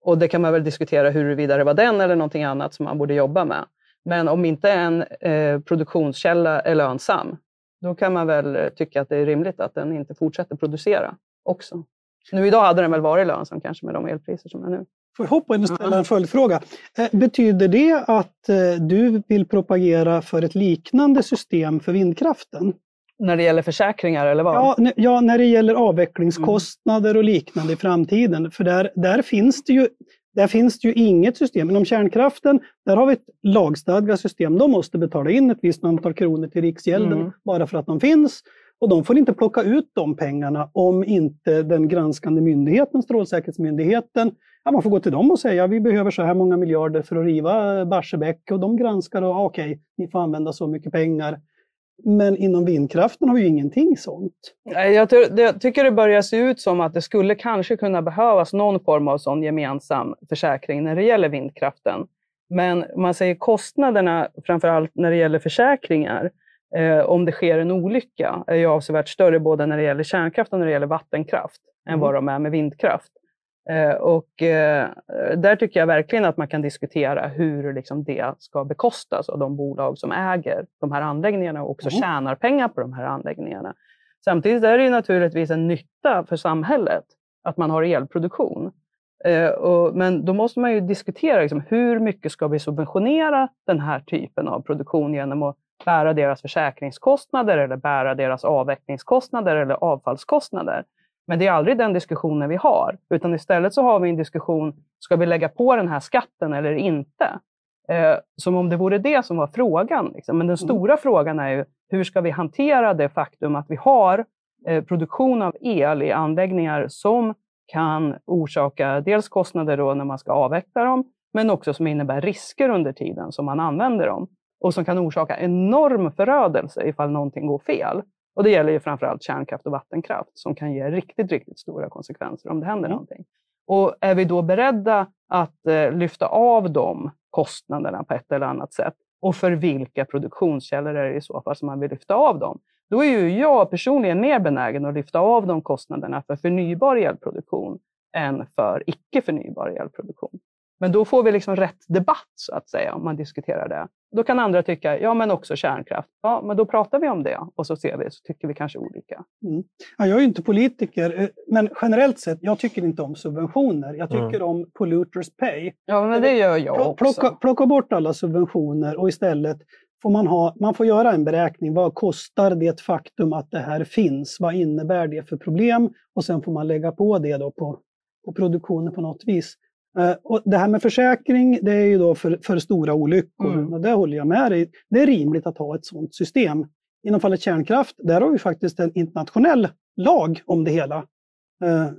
Och det kan man väl diskutera huruvida det var den eller någonting annat som man borde jobba med. Men om inte en eh, produktionskälla är lönsam, då kan man väl eh, tycka att det är rimligt att den inte fortsätter producera också. Nu idag hade den väl varit lönsam kanske med de elpriser som är nu. Får jag hoppa in och ställa en följdfråga? Eh, Betyder det att eh, du vill propagera för ett liknande system för vindkraften? När det gäller försäkringar eller vad? Ja, ja när det gäller avvecklingskostnader och liknande i framtiden. För där, där, finns det ju, där finns det ju inget system. Inom kärnkraften, där har vi ett lagstadgat system. De måste betala in ett visst antal kronor till Riksgälden Mm. bara för att de finns. Och de får inte plocka ut de pengarna om inte den granskande myndigheten, Strålsäkerhetsmyndigheten, ja, man får gå till dem och säga vi behöver så här många miljarder för att riva Barsebäck och de granskar och ah, okej, ni får använda så mycket pengar. Men inom vindkraften har vi ju ingenting sånt. Jag, ty- jag tycker det börjar se ut som att det skulle kanske kunna behövas någon form av sån gemensam försäkring när det gäller vindkraften. Men om man säger kostnaderna, framför allt när det gäller försäkringar, eh, om det sker en olycka, är ju avsevärt större både när det gäller kärnkraft och när det gäller vattenkraft än Mm. vad de är med vindkraft. Eh, och eh, där tycker jag verkligen att man kan diskutera hur liksom det ska bekostas av de bolag som äger de här anläggningarna och också Mm. tjänar pengar på de här anläggningarna. Samtidigt är det naturligtvis en nytta för samhället att man har elproduktion. Eh, men då måste man ju diskutera liksom, hur mycket ska vi subventionera den här typen av produktion genom att bära deras försäkringskostnader eller bära deras avvecklingskostnader eller avfallskostnader. Men det är aldrig den diskussionen vi har, utan istället så har vi en diskussion, ska vi lägga på den här skatten eller inte? Eh, som om det vore det som var frågan. Liksom. Men den stora frågan är ju, hur ska vi hantera det faktum att vi har eh, produktion av el i anläggningar som kan orsaka dels kostnader då när man ska avveckla dem, men också som innebär risker under tiden som man använder dem och som kan orsaka enorm förödelse ifall någonting går fel. Och det gäller ju framförallt kärnkraft och vattenkraft som kan ge riktigt, riktigt stora konsekvenser om det händer Mm. någonting. Och är vi då beredda att eh, lyfta av de kostnaderna på ett eller annat sätt? Och för vilka produktionskällor är det i så fall som man vill lyfta av dem? Då är ju jag personligen mer benägen att lyfta av de kostnaderna för förnybar elproduktion än för icke förnybar elproduktion. Men då får vi liksom rätt debatt så att säga om man diskuterar det. Då kan andra tycka, ja men också kärnkraft. Ja, men då pratar vi om det och så ser vi, så tycker vi kanske olika. Ja, jag är ju inte politiker, eh, men generellt sett, jag tycker inte om subventioner. Jag tycker Mm. om polluters pay. Ja, men det gör jag också. Plocka, plocka bort alla subventioner och istället får man, ha, man får göra en beräkning. Vad kostar det faktum att det här finns? Vad innebär det för problem? Och sen får man lägga på det då på, på produktionen på något vis. Eh, och det här med försäkring, det är ju då för, för stora olyckor. Mm. Och det håller jag med dig. Det är rimligt att ha ett sådant system. Inom fallet kärnkraft, där har vi faktiskt en internationell lag om det hela. Eh,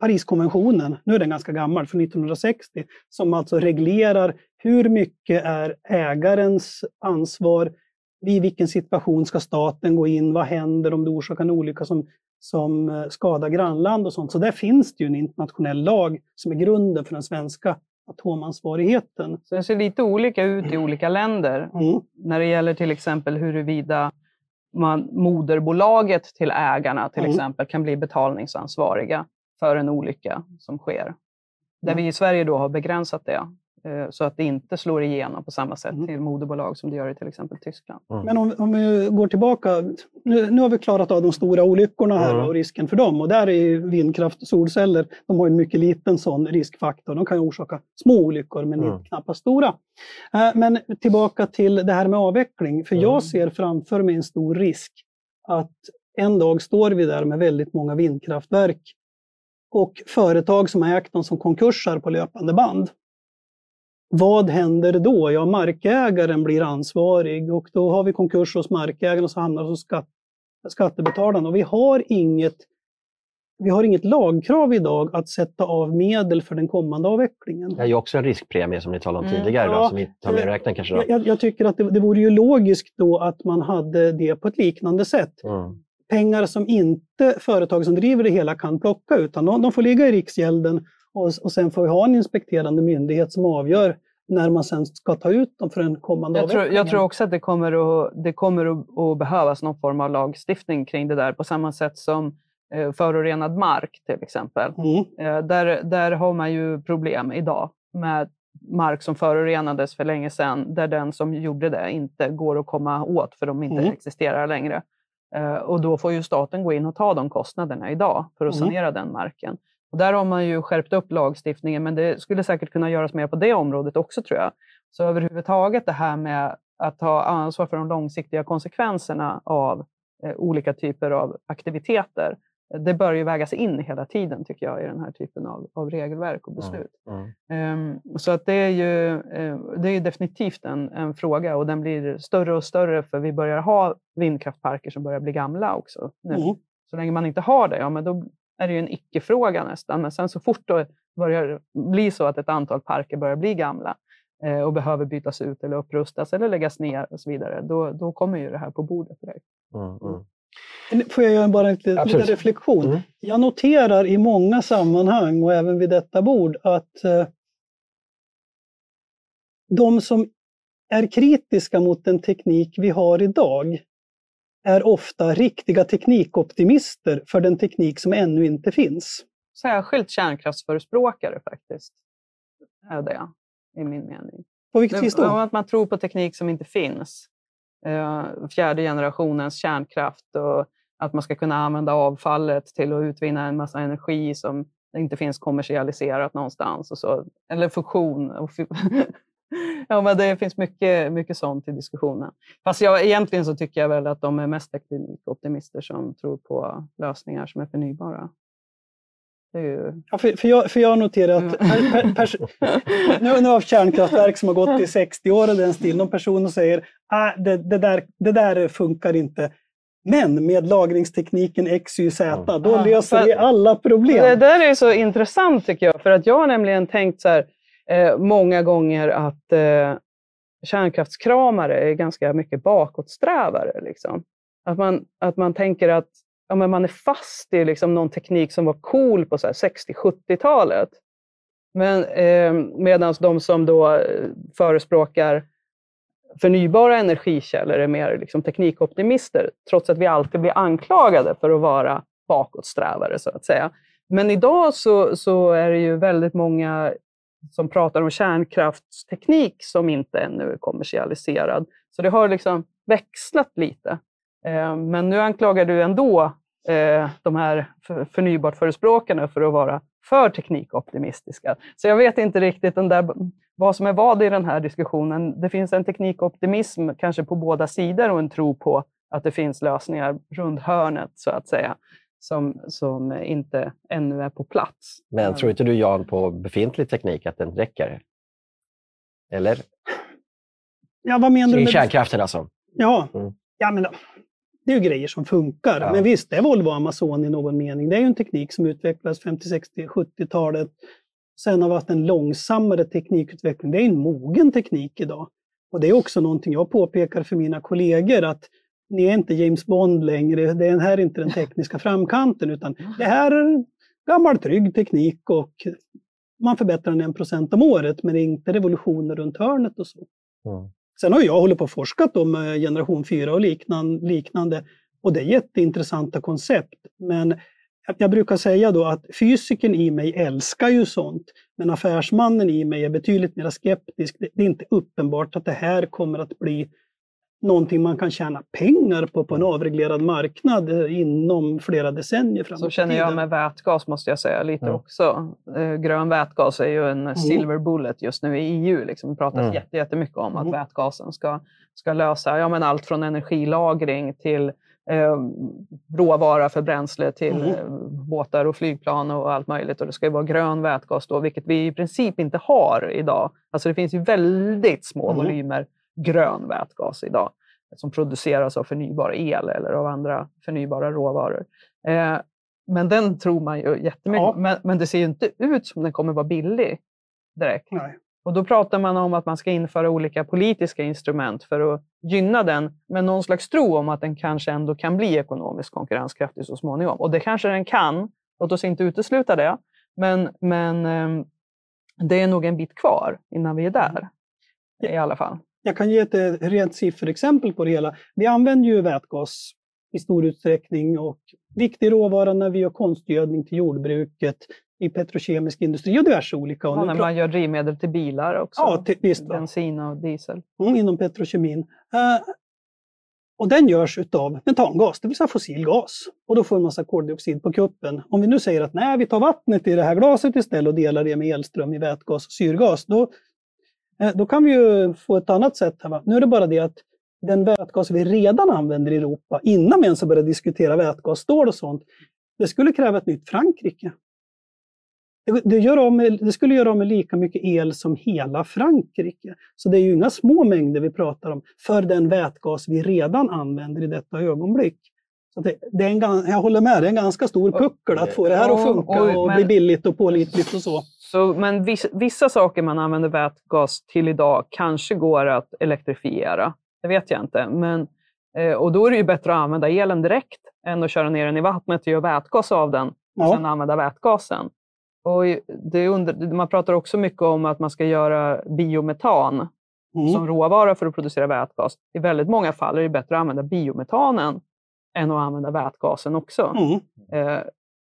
Pariskonventionen, nu är den ganska gammal, från 1960, som alltså reglerar hur mycket är ägarens ansvar, vid vilken situation ska staten gå in, vad händer om det orsakar en olycka som, som eh, skadar grannland och sånt. Så där finns det ju en internationell lag som är grunden för den svenska atomansvarigheten. Så det ser lite olika ut i olika länder. Mm. När det gäller till exempel huruvida man, moderbolaget till ägarna till Mm. exempel kan bli betalningsansvariga för en olycka som sker. Där Mm. vi i Sverige då har begränsat det så att det inte slår igenom på samma sätt Mm. till moderbolag som det gör i till exempel Tyskland. Mm. Men om, om vi går tillbaka, nu, nu har vi klarat av de stora olyckorna här Mm. och risken för dem. Och där är ju vindkraft och solceller, de har en mycket liten sån riskfaktor. De kan ju orsaka små olyckor men Mm. knappast stora. Eh, Men tillbaka till det här med avveckling, för Mm. jag ser framför mig en stor risk att en dag står vi där med väldigt många vindkraftverk och företag som har ägt dem som konkursar på löpande band. Vad händer då? Ja, markägaren blir ansvarig och då har vi konkurs hos markägaren och så hamnar det hos skatt, skattebetalarna. Och vi har inget vi har inget lagkrav idag att sätta av medel för den kommande avvecklingen. Det är ju också en riskpremie som ni talade om Mm. tidigare, då, Ja, som vi tar med i räkningen kanske. Då. Jag, jag, jag tycker att det, det vore ju logiskt då att man hade det på ett liknande sätt. Mm. Pengar som inte företag som driver det hela kan plocka, utan de, de får ligga i Riksgälden och, och sen får vi ha en inspekterande myndighet som avgör när man sen ska ta ut dem för den kommande Jag tror, jag tror också att det kommer, att, det kommer att, att behövas någon form av lagstiftning kring det där på samma sätt som eh, förorenad mark till exempel. Mm. Eh, där, där har man ju problem idag med mark som förorenades för länge sedan där den som gjorde det inte går att komma åt för de inte Mm. existerar längre. Eh, och då får ju staten gå in och ta de kostnaderna idag för att Mm. sanera den marken. Och där har man ju skärpt upp lagstiftningen men det skulle säkert kunna göras mer på det området också tror jag. Så överhuvudtaget det här med att ta ansvar för de långsiktiga konsekvenserna av eh, olika typer av aktiviteter det bör ju vägas in hela tiden tycker jag i den här typen av, av regelverk och beslut. Mm. Ehm, så att det är ju eh, det är ju definitivt en, en fråga och den blir större och större för vi börjar ha vindkraftparker som börjar bli gamla också. Nu. Mm. Så länge man inte har det, ja, men då är det ju en icke-fråga nästan. Men sen så fort det börjar bli så att ett antal parker börjar bli gamla eh, och behöver bytas ut eller upprustas eller läggas ner och så vidare, då, då kommer ju det här på bordet direkt. Mm. Mm. Får jag göra bara en liten Absolut. liten reflektion? Mm. Jag noterar i många sammanhang och även vid detta bord att eh, de som är kritiska mot den teknik vi har idag är ofta riktiga teknikoptimister för den teknik som ännu inte finns. Särskilt kärnkraftsförespråkare faktiskt, är det i min mening. På vilket vis då? Att man tror på teknik som inte finns. Eh, fjärde generationens kärnkraft och att man ska kunna använda avfallet till att utvinna en massa energi som inte finns kommersialiserat någonstans. Och så. Eller fusion. Ja, men det finns mycket, mycket sånt i diskussionen. Fast jag, egentligen så tycker jag väl att de är mest teknikoptimister som tror på lösningar som är förnybara. Det är ju... Ja, för, för, jag, för jag noterar att per, per, pers, nu, nu har vi kärnkraftverk som har gått i 60 år och den still. Någon person säger ah, det, det, där, det där funkar inte. Men med lagringstekniken XYZ, då löser vi alla problem. Det där är så intressant tycker jag, för att jag har nämligen tänkt så här eh, många gånger att eh, kärnkraftskramare är ganska mycket bakåtsträvare. Liksom. Att, man, att man tänker att ja, men man är fast i liksom någon teknik som var cool på 60-70-talet. Men eh, medan de som då eh, förespråkar förnybara energikällor är mer liksom teknikoptimister, trots att vi alltid blir anklagade för att vara bakåtsträvare, så att säga. Men idag så, så är det ju väldigt många som pratar om kärnkraftsteknik som inte ännu är kommersialiserad. Så det har liksom växlat lite. Eh, men nu anklagar du ändå eh, de här förnybartförespråkarna förnybart-förespråkarna för att vara för teknikoptimistiska. Så jag vet inte riktigt den där, vad som är vad i den här diskussionen. Det finns en teknikoptimism kanske på båda sidor och en tro på att det finns lösningar runt hörnet, så att säga, som, som inte ännu är på plats. Men tror inte du Jan på befintlig teknik, att den räcker? Eller? Ja, vad menar du I med kärnkraften alltså? Ja, Mm. ja men det är ju grejer som funkar. Ja. Men visst, det är Volvo och Amazon i någon mening. Det är ju en teknik som utvecklades 50, 60, 70-talet. Sen har vi haft en långsammare teknikutveckling. Det är en mogen teknik idag. Och det är också någonting jag påpekar för mina kollegor att ni är inte James Bond längre. Det här är inte den tekniska framkanten utan det här är gammal trygg teknik och man förbättrar den en procent om året men det är inte revolutioner runt hörnet och så. Mm. Sen har jag hållit på och forskat om eh, generation 4 och liknande, liknande och det är jätteintressanta koncept. Men jag brukar säga då att fysikern i mig älskar ju sånt, men affärsmannen i mig är betydligt mer skeptisk. Det är inte uppenbart att det här kommer att bli någonting man kan tjäna pengar på på en avreglerad marknad eh, inom flera decennier framåt Så känner jag med vätgas måste jag säga lite mm. också. Eh, grön vätgas är ju en mm. silver bullet just nu i EU. Liksom. Det pratas mm. jättemycket om att mm. vätgasen ska, ska lösa ja, men allt från energilagring till eh, råvara för bränsle till mm. eh, båtar och flygplan och allt möjligt. Och det ska ju vara grön vätgas då, vilket vi i princip inte har idag. Alltså det finns ju väldigt små mm. volymer grön vätgas idag som produceras av förnybar el eller av andra förnybara råvaror. Eh, men den tror man ju jättemycket ja. men, men det ser ju inte ut som den kommer vara billig direkt. Nej. Och då pratar man om att man ska införa olika politiska instrument för att gynna den med någon slags tro om att den kanske ändå kan bli ekonomiskt konkurrenskraftig så småningom. Och det kanske den kan, låt oss inte utesluta det. Men, men eh, det är nog en bit kvar innan vi är där. I alla fall. Jag kan ge ett eh, rent sifferexempel på det hela. Vi använder ju vätgas i stor utsträckning och viktig råvara när vi gör konstgödning till jordbruket, i petrokemisk industri och diverse olika. Ja, när man gör drivmedel till bilar också. Ja, till, visst. Bensin och diesel. Mm, inom petrokemin. Uh, och den görs av metangas, det vill säga fossil gas. Och då får man massa koldioxid på kuppen. Om vi nu säger att nej, vi tar vattnet i det här glaset istället och delar det med elström i vätgas och syrgas, då då kan vi ju få ett annat sätt. Här, Nu är det bara det att den vätgas vi redan använder i Europa, innan vi ens har börjat diskutera vätgasstål och sånt, det skulle kräva ett nytt Frankrike. Det, det, gör med, det skulle göra av med lika mycket el som hela Frankrike. Så det är ju inga små mängder vi pratar om för den vätgas vi redan använder i detta ögonblick. Så det, det, är en, jag håller med, det är en ganska stor puckel att få det här att funka och, och, och bli billigt och pålitligt och så. Så men vissa, vissa saker man använder vätgas till idag kanske går att elektrifiera. Det vet jag inte. Men, eh, och då är det ju bättre att använda elen direkt än att köra ner den i vattnet och göra vätgas av den och ja. sen använda vätgasen. Och under, man pratar också mycket om att man ska göra biometan mm. som råvara för att producera vätgas. I väldigt många fall är det bättre att använda biometanen än att använda vätgasen också. Mm. Eh,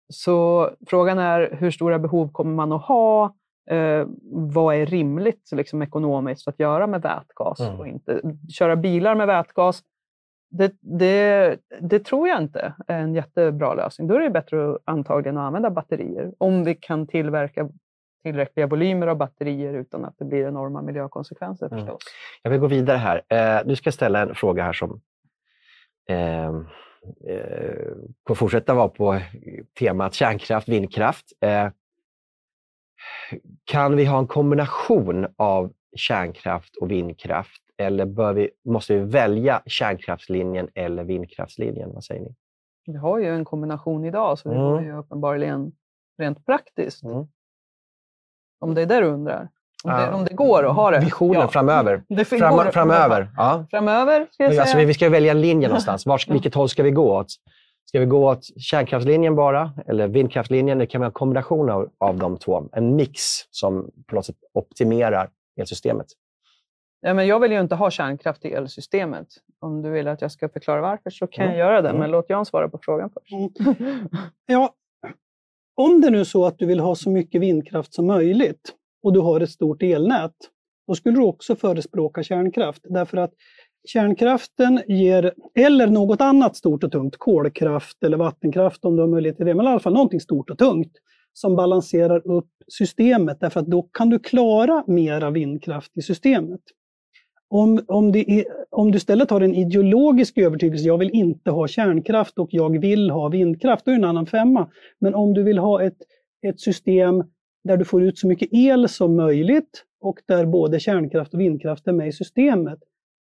så frågan är hur stora behov kommer man att ha? Eh, vad är rimligt liksom, ekonomiskt att göra med vätgas mm. och inte? Köra bilar med vätgas, det, det, det, tror jag inte är en jättebra lösning. Då är det bättre antagligen att använda batterier om vi kan tillverka tillräckliga volymer av batterier utan att det blir enorma miljökonsekvenser mm. förstås. Jag vill gå vidare här. Eh, du ska ställa en fråga här som eh, eh, fortsätta vara på temat kärnkraft, vindkraft. Eh, kan vi ha en kombination av kärnkraft och vindkraft eller vi, måste vi välja kärnkraftslinjen eller vindkraftslinjen? Vad säger ni? Vi har ju en kombination idag, så det mm. ju uppenbarligen rent praktiskt. Mm. Om det är det du undrar? Om det, om det går att ha det. Visionen ja. framöver. Det Fram, framöver. Ja. Framöver, ska jag säga. Alltså, vi ska välja en linje någonstans. Var, vilket håll ska vi gå åt? Ska vi gå åt kärnkraftslinjen bara, eller vindkraftslinjen? Det kan vara en kombination av, av de två. En mix som på något sätt optimerar elsystemet. Ja, men jag vill ju inte ha kärnkraft i elsystemet. Om du vill att jag ska förklara varför så kan mm. jag göra det, men mm. låt Jan svara på frågan först. Mm. Ja, om det nu är så att du vill ha så mycket vindkraft som möjligt, och du har ett stort elnät, då skulle du också förespråka kärnkraft. Därför att kärnkraften ger, eller något annat stort och tungt, kolkraft eller vattenkraft om du har möjlighet till det, men i alla fall någonting stort och tungt som balanserar upp systemet därför att då kan du klara mera vindkraft i systemet. Om, om, är, om du istället har en ideologisk övertygelse, jag vill inte ha kärnkraft och jag vill ha vindkraft, då är det en annan femma. Men om du vill ha ett, ett system där du får ut så mycket el som möjligt och där både kärnkraft och vindkraft är med i systemet,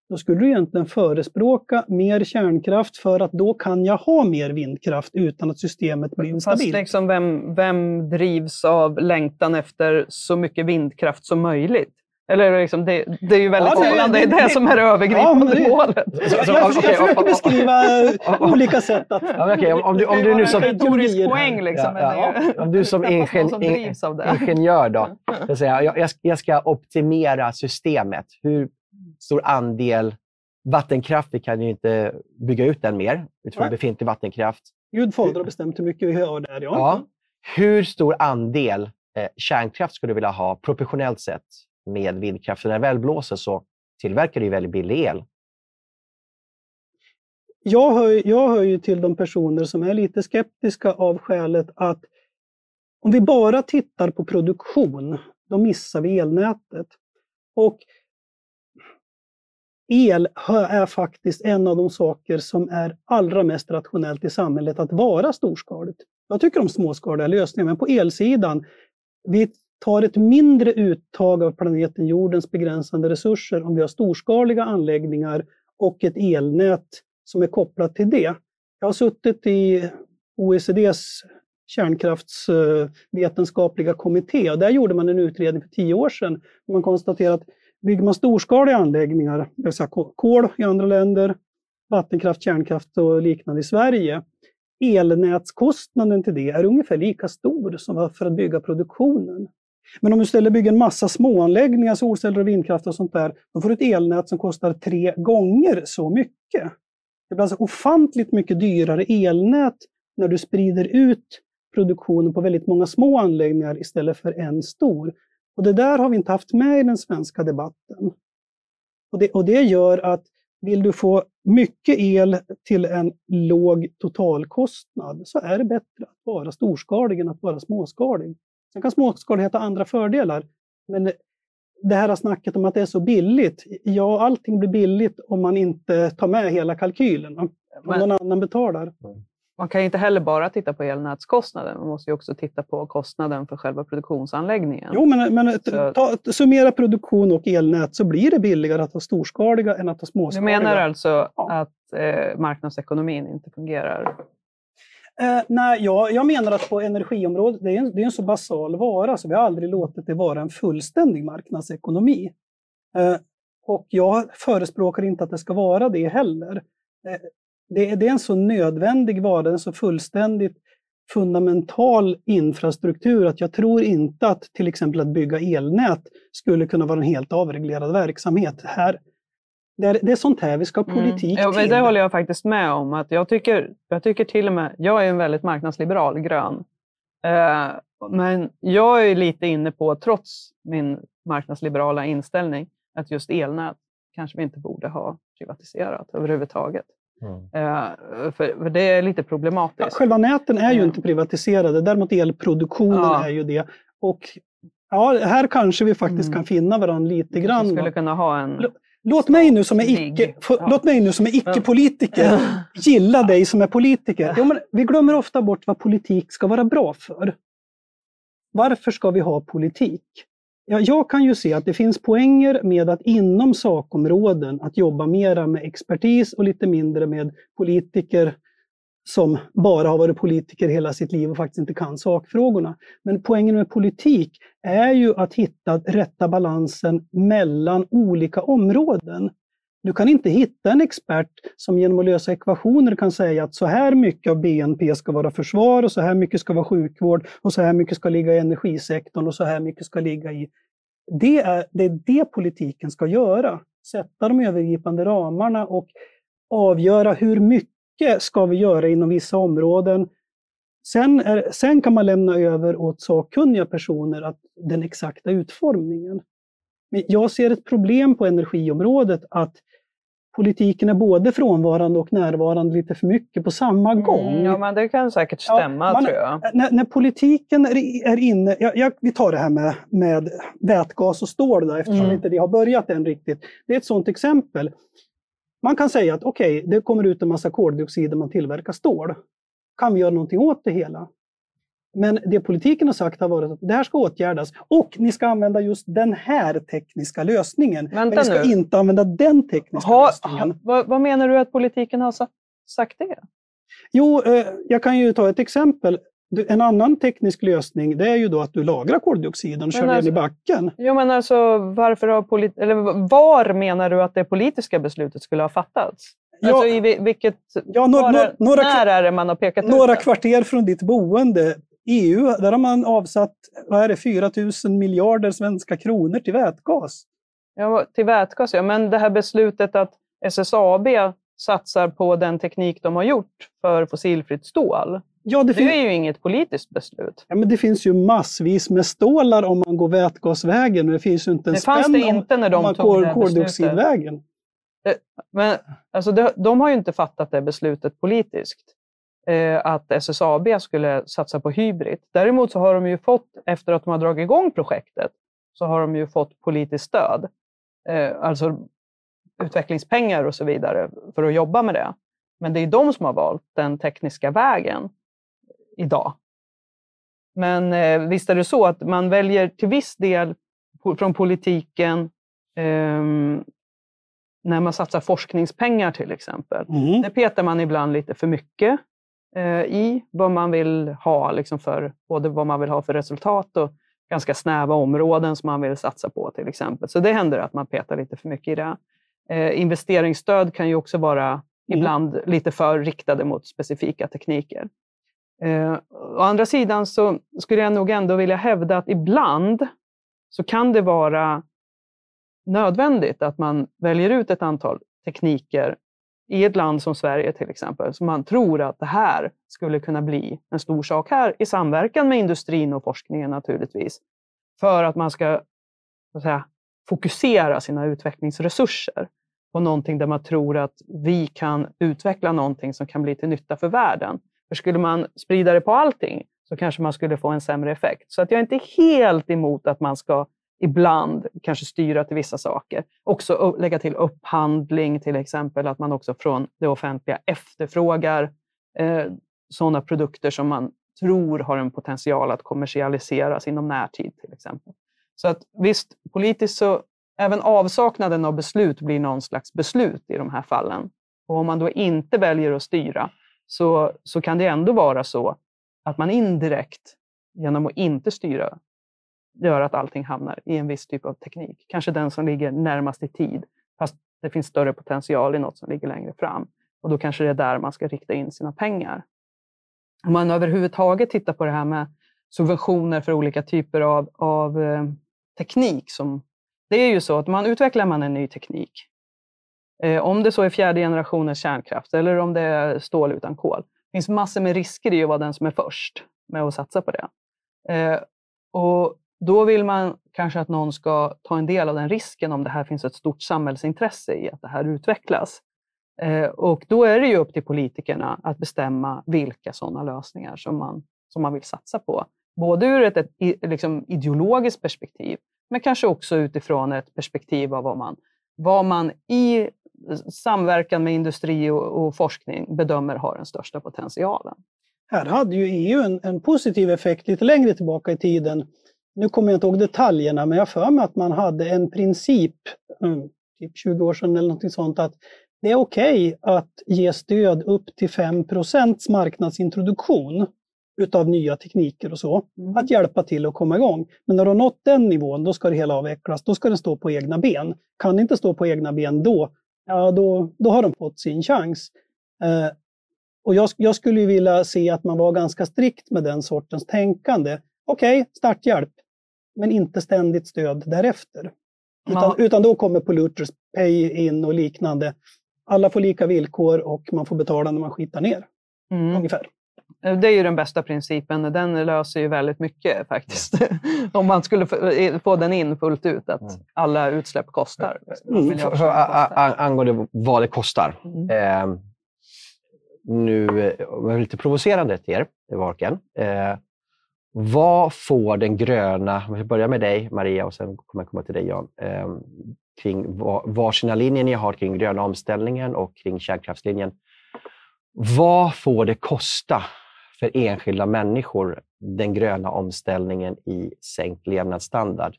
då skulle du egentligen förespråka mer kärnkraft för att då kan jag ha mer vindkraft utan att systemet blir instabilt. Fast liksom vem, vem drivs av längtan efter så mycket vindkraft som möjligt? Eller liksom, det, det, är ju väldigt ja, sällan det, det, är det som är det övergripande ja, målet. Jag, jag, jag försöker beskriva olika sätt att... Ja, okay, om, om, du, om du nu som... Poäng liksom. Ja, ja. Om du som ingen, ingenjör då, så säga, jag, jag ska optimera systemet. Hur stor andel vattenkraft, vi kan ju inte bygga ut den mer utifrån befintlig vattenkraft. Gud fader har bestämt hur mycket vi har där, ja. Ja. Hur stor andel eh, kärnkraft skulle du vilja ha proportionellt sett med vindkraft? För när det väl blåser så tillverkar det väldigt billig el. Jag hör, jag hör ju till de personer som är lite skeptiska av skälet att om vi bara tittar på produktion, då missar vi elnätet. Och el är faktiskt en av de saker som är allra mest rationellt i samhället att vara storskaligt. Jag tycker om småskaliga lösningar, men på elsidan, vi tar ett mindre uttag av planeten jordens begränsande resurser om vi har storskaliga anläggningar och ett elnät som är kopplat till det. Jag har suttit i OECDs kärnkraftsvetenskapliga kommitté och där gjorde man en utredning för tio år sedan. Man konstaterade att bygger man storskaliga anläggningar, det vill säga kol i andra länder, vattenkraft, kärnkraft och liknande i Sverige, elnätskostnaden till det är ungefär lika stor som för att bygga produktionen. Men om du istället bygger en massa småanläggningar, solceller och vindkraft och sånt där, då får du ett elnät som kostar tre gånger så mycket. Det blir alltså ofantligt mycket dyrare elnät när du sprider ut produktionen på väldigt många små anläggningar istället för en stor. Och det där har vi inte haft med i den svenska debatten. Och det, och det gör att vill du få mycket el till en låg totalkostnad så är det bättre att vara storskalig än att vara småskalig. Sen kan småskalighet ha andra fördelar, men det här snacket om att det är så billigt. Ja, allting blir billigt om man inte tar med hela kalkylen. Om men, någon annan betalar. Man kan inte heller bara titta på elnätskostnaden. Man måste också titta på kostnaden för själva produktionsanläggningen. Jo, men, men ta, summera produktion och elnät så blir det billigare att ha storskaliga än att ha småskaliga. Du menar alltså ja. att eh, marknadsekonomin inte fungerar? Eh, nej, jag, jag menar att på energiområdet, det är, en, det är en så basal vara så vi har aldrig låtit det vara en fullständig marknadsekonomi. Eh, och jag förespråkar inte att det ska vara det heller. Eh, det, det, är en så nödvändig vara, en så fullständigt fundamental infrastruktur att jag tror inte att till exempel att bygga elnät skulle kunna vara en helt avreglerad verksamhet. Här, det är, det är sånt här vi ska ha mm. politik mm. ja, till. Det håller jag faktiskt med om. Att jag, tycker, jag tycker till och med, jag är en väldigt marknadsliberal, grön. Eh, men jag är lite inne på, trots min marknadsliberala inställning, att just elnät kanske vi inte borde ha privatiserat överhuvudtaget. Mm. Eh, för, för, det är lite problematiskt. Ja, själva näten är ju inte privatiserade, däremot elproduktionen ja. är ju det. Och ja, här kanske vi faktiskt mm. kan finna varandra lite grann. Vi skulle kunna ha en Låt mig nu som är icke, ja. låt mig nu som är icke-politiker ja. gilla dig som är politiker. Jo, men vi glömmer ofta bort vad politik ska vara bra för. Varför ska vi ha politik? Ja, jag kan ju se att det finns poänger med att inom sakområden att jobba mera med expertis och lite mindre med politiker som bara har varit politiker hela sitt liv och faktiskt inte kan sakfrågorna. Men poängen med politik är ju att hitta rätta balansen mellan olika områden. Du kan inte hitta en expert som genom att lösa ekvationer kan säga att så här mycket av BNP ska vara försvar och så här mycket ska vara sjukvård och så här mycket ska ligga i energisektorn och så här mycket ska ligga i... Det är det, är det politiken ska göra. Sätta de övergripande ramarna och avgöra hur mycket mycket ska vi göra inom vissa områden. Sen, är, sen kan man lämna över åt sakkunniga personer att den exakta utformningen. Men jag ser ett problem på energiområdet att politiken är både frånvarande och närvarande lite för mycket på samma mm, gång. Mm, ja, men det kan säkert stämma ja, man, tror jag. När, när politiken är inne, jag, jag, vi tar det här med, med vätgas och stål då, eftersom mm. inte det har börjat än riktigt. Det är ett sådant exempel. Man kan säga att okej, okay, det kommer ut en massa koldioxid när man tillverkar stål. Kan vi göra någonting åt det hela? Men det politiken har sagt har varit att det här ska åtgärdas och ni ska använda just den här tekniska lösningen. Vänta men ni ska nu. inte använda den tekniska ha, lösningen. Ha, vad, vad, menar du att politiken har sagt det? Jo, eh, jag kan ju ta ett exempel. En annan teknisk lösning det är ju då att du lagrar koldioxiden och kör alltså, den i backen. Jo, men alltså, varför har polit eller var menar du att det politiska beslutet skulle ha fattats? Ja, alltså, i vilket, ja, några, var, några, när är det man har pekat några ut Några kvarter från ditt boende. EU, där har man avsatt vad är det, 4 000 miljarder svenska kronor till vätgas. Ja, till vätgas, ja. Men det här beslutet att SSAB satsar på den teknik de har gjort för fossilfritt stål. Ja, det, Det är ju inget politiskt beslut. ja, men det finns ju massvis med stålar om man går vätgasvägen. Men det finns ju inte en Det fanns det om, inte när om de man tog går det koldioxidvägen. Men alltså, de, de har ju inte fattat det beslutet politiskt. Eh, att SSAB skulle satsa på hybrid. Däremot så har de ju fått, efter att de har dragit igång projektet, så har de ju fått politiskt stöd. Eh, alltså utvecklingspengar och så vidare för att jobba med det. Men det är de som har valt den tekniska vägen idag. Men eh, visst är det så att man väljer till viss del po- från politiken ehm, när man satsar forskningspengar till exempel. Mm. Det petar man ibland lite för mycket eh, i vad man vill ha, liksom för, både vad man vill ha för resultat och ganska snäva områden som man vill satsa på till exempel. Så det händer att man petar lite för mycket i det. Eh, investeringsstöd kan ju också vara ibland lite för riktade mot specifika tekniker. Eh, å andra sidan så skulle jag nog ändå vilja hävda att ibland så kan det vara nödvändigt att man väljer ut ett antal tekniker i ett land som Sverige till exempel, som man tror att det här skulle kunna bli en stor sak här, i samverkan med industrin och forskningen naturligtvis, för att man ska så att säga, fokusera sina utvecklingsresurser på någonting där man tror att vi kan utveckla någonting som kan bli till nytta för världen. För skulle man sprida det på allting så kanske man skulle få en sämre effekt. Så att jag är inte helt emot att man ska ibland kanske styra till vissa saker. Också lägga till upphandling till exempel, att man också från det offentliga efterfrågar eh, sådana produkter som man tror har en potential att kommersialiseras inom närtid till exempel. Så att visst, politiskt så även avsaknaden av beslut blir någon slags beslut i de här fallen. Och om man då inte väljer att styra så, så kan det ändå vara så att man indirekt, genom att inte styra, gör att allting hamnar i en viss typ av teknik. Kanske den som ligger närmast i tid, fast det finns större potential i något som ligger längre fram. Och då kanske det är där man ska rikta in sina pengar. Om man överhuvudtaget tittar på det här med subventioner för olika typer av, av eh, teknik. Som, det är ju så att man utvecklar man en ny teknik, Eh, om det så är fjärde generationens kärnkraft eller om det är stål utan kol, det finns massor med risker i att vara den som är först med att satsa på det. Eh, och då vill man kanske att någon ska ta en del av den risken om det här finns ett stort samhällsintresse i att det här utvecklas. Eh, och då är det ju upp till politikerna att bestämma vilka sådana lösningar som man, som man vill satsa på. Både ur ett, ett liksom ideologiskt perspektiv, men kanske också utifrån ett perspektiv av vad man, vad man i samverkan med industri och, och forskning bedömer har den största potentialen. Här hade ju EU en, en positiv effekt lite längre tillbaka i tiden. Nu kommer jag inte ihåg detaljerna, men jag för mig att man hade en princip, mm, typ 20 år sedan eller något sånt, att det är okej att ge stöd upp till 5% marknadsintroduktion utav nya tekniker och så, att hjälpa till att komma igång. Men när du har nått den nivån, då ska det hela avvecklas. Då ska den stå på egna ben. Kan det inte stå på egna ben då, ja då, då har de fått sin chans. Eh, och jag, jag skulle ju vilja se att man var ganska strikt med den sortens tänkande. Okej, starthjälp, men inte ständigt stöd därefter. Utan, utan då kommer polluters pay in och liknande. Alla får lika villkor och man får betala när man skitar ner, Mm. ungefär. Det är ju den bästa principen. Den löser ju väldigt mycket faktiskt. Om man skulle få- den in fullt ut, att Mm. alla utsläpp kostar. Mm. A, kostar. a, angående vad det kostar. Mm. Eh, nu, eh, är lite provocerande till er, i Varken. Eh, vad får den gröna, om vi börjar med dig Maria och sen kommer jag komma till dig Jan, eh, kring var, varsina linjer ni har kring gröna omställningen och kring kärnkraftslinjen. Vad får det kosta för enskilda människor, den gröna omställningen i sänkt levnadsstandard?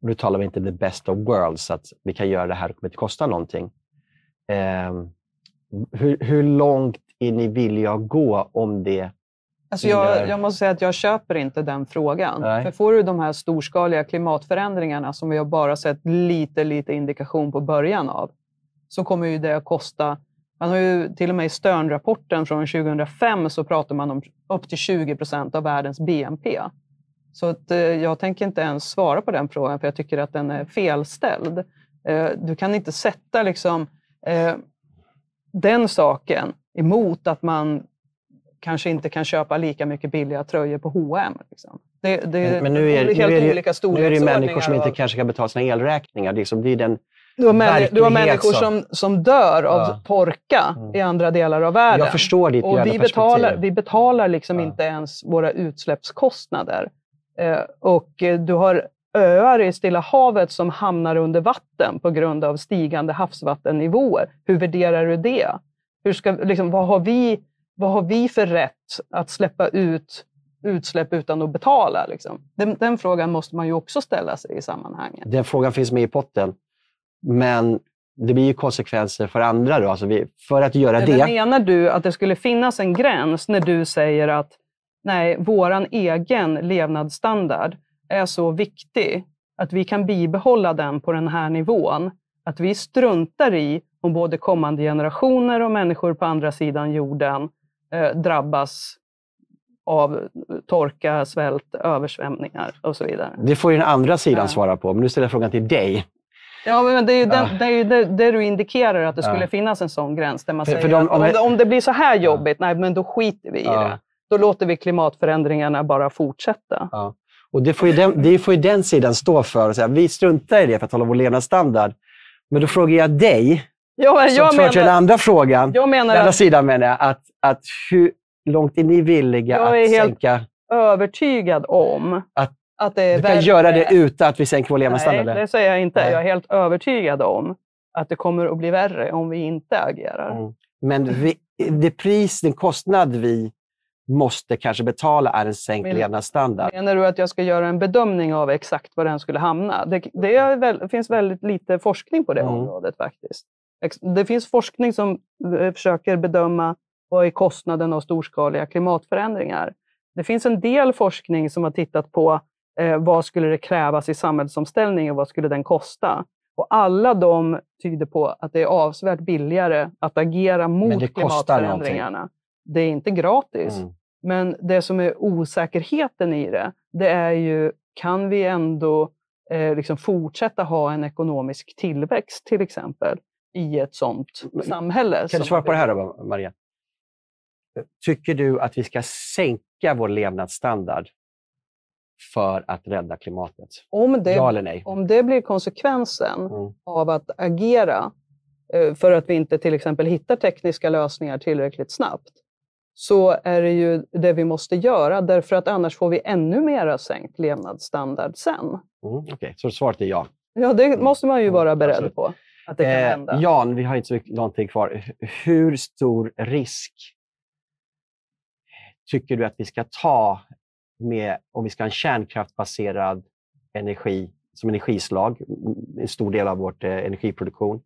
Nu talar vi inte the best of worlds, så att vi kan göra det här och det inte kosta någonting. Eh, hur, hur långt är ni villiga att gå om det? Alltså jag, jag måste säga att jag köper inte den frågan. Nej. För får du de här storskaliga klimatförändringarna som vi har bara sett lite, lite indikation på början av, så kommer ju det att kosta... Man har ju till och med i Stern-rapporten från 2005 så pratar man om upp till 20 procent av världens BNP. Så att, eh, jag tänker inte ens svara på den frågan, för jag tycker att den är felställd. Eh, du kan inte sätta liksom... Eh, den saken emot att man kanske inte kan köpa lika mycket billiga tröjor på H&M. Liksom. Det, det, men, nu är, helt nu är det, Nu är det människor som inte kanske kan betala sina elräkningar. Det är, som, det är den du har, män, du har människor som, som dör av ja. torka mm. i andra delar av världen. Jag förstår ditt och vi betalar, vi betalar liksom ja. inte ens våra utsläppskostnader. Eh, och du har öar i Stilla havet som hamnar under vatten på grund av stigande havsvattennivåer. Hur värderar du det? Hur ska, liksom, vad, har vi, vad har vi för rätt att släppa ut utsläpp utan att betala? Liksom? Den, den, frågan måste man ju också ställa sig i sammanhanget. Den frågan finns med i potten. Men det blir ju konsekvenser för andra. Då. Alltså vi, för att göra Eller det... Menar du att det skulle finnas en gräns när du säger att nej, vår egen levnadsstandard är så viktig att vi kan bibehålla den på den här nivån. Att vi struntar i om både kommande generationer och människor på andra sidan jorden eh, drabbas av torka, svält, översvämningar och så vidare. Det får ju den andra sidan svara på, men nu ställer jag frågan till dig. Ja, men det är ju, den, ja. det, är ju det, det, du indikerar, att det skulle ja. finnas en sån gräns där man för, säger för de, om, att om, det blir så här jobbigt, nej, men då skiter vi i det. Då låter vi klimatförändringarna bara fortsätta. Och det får, ju den, det får ju den sidan stå för. Och säga, vi struntar i det för att hålla vår levnadsstandard. Men då frågar jag dig, ja, som företräder den andra frågan, jag menar den andra sidan menar jag, att, att hur långt är ni villiga jag att sänka... Jag är helt övertygad om att att det är du kan värre. göra det utan att vi sänker vår levnadsstandard? Nej, det säger jag inte. Nej. Jag är helt övertygad om att det kommer att bli värre om vi inte agerar. Mm. Men vi, det pris, den kostnad vi måste kanske betala är en sänkt Men, levnadsstandard. Menar du att jag ska göra en bedömning av exakt var den skulle hamna? Det, det, väl, finns väldigt lite forskning på det mm. området faktiskt. Det finns forskning som eh, försöker bedöma vad är kostnaden av storskaliga klimatförändringar. Det finns en del forskning som har tittat på Eh, vad skulle det krävas i samhällsomställning och vad skulle den kosta? Och alla de tyder på att det är avsevärt billigare att agera mot det klimatförändringarna. Någonting. Det är inte gratis. Mm. Men det som är osäkerheten i det, det är ju, kan vi ändå eh, liksom fortsätta ha en ekonomisk tillväxt till exempel i ett sådant Men, samhälle? Kan du svara på det här då, Maria? Tycker du att vi ska sänka vår levnadsstandard för att rädda klimatet? Om det, ja eller nej? Om det blir konsekvensen mm. av att agera eh, för att vi inte till exempel hittar tekniska lösningar tillräckligt snabbt, så är det ju det vi måste göra, därför att annars får vi ännu mera sänkt levnadsstandard sen. Mm, Okej, okay. så svaret är ja? Ja, det mm. måste man ju vara beredd Absolut. på. Att det kan eh, hända. Jan, vi har inte så lång kvar. Hur stor risk tycker du att vi ska ta med, om vi ska ha en kärnkraftbaserad energi som energislag, en stor del av vår eh, energiproduktion,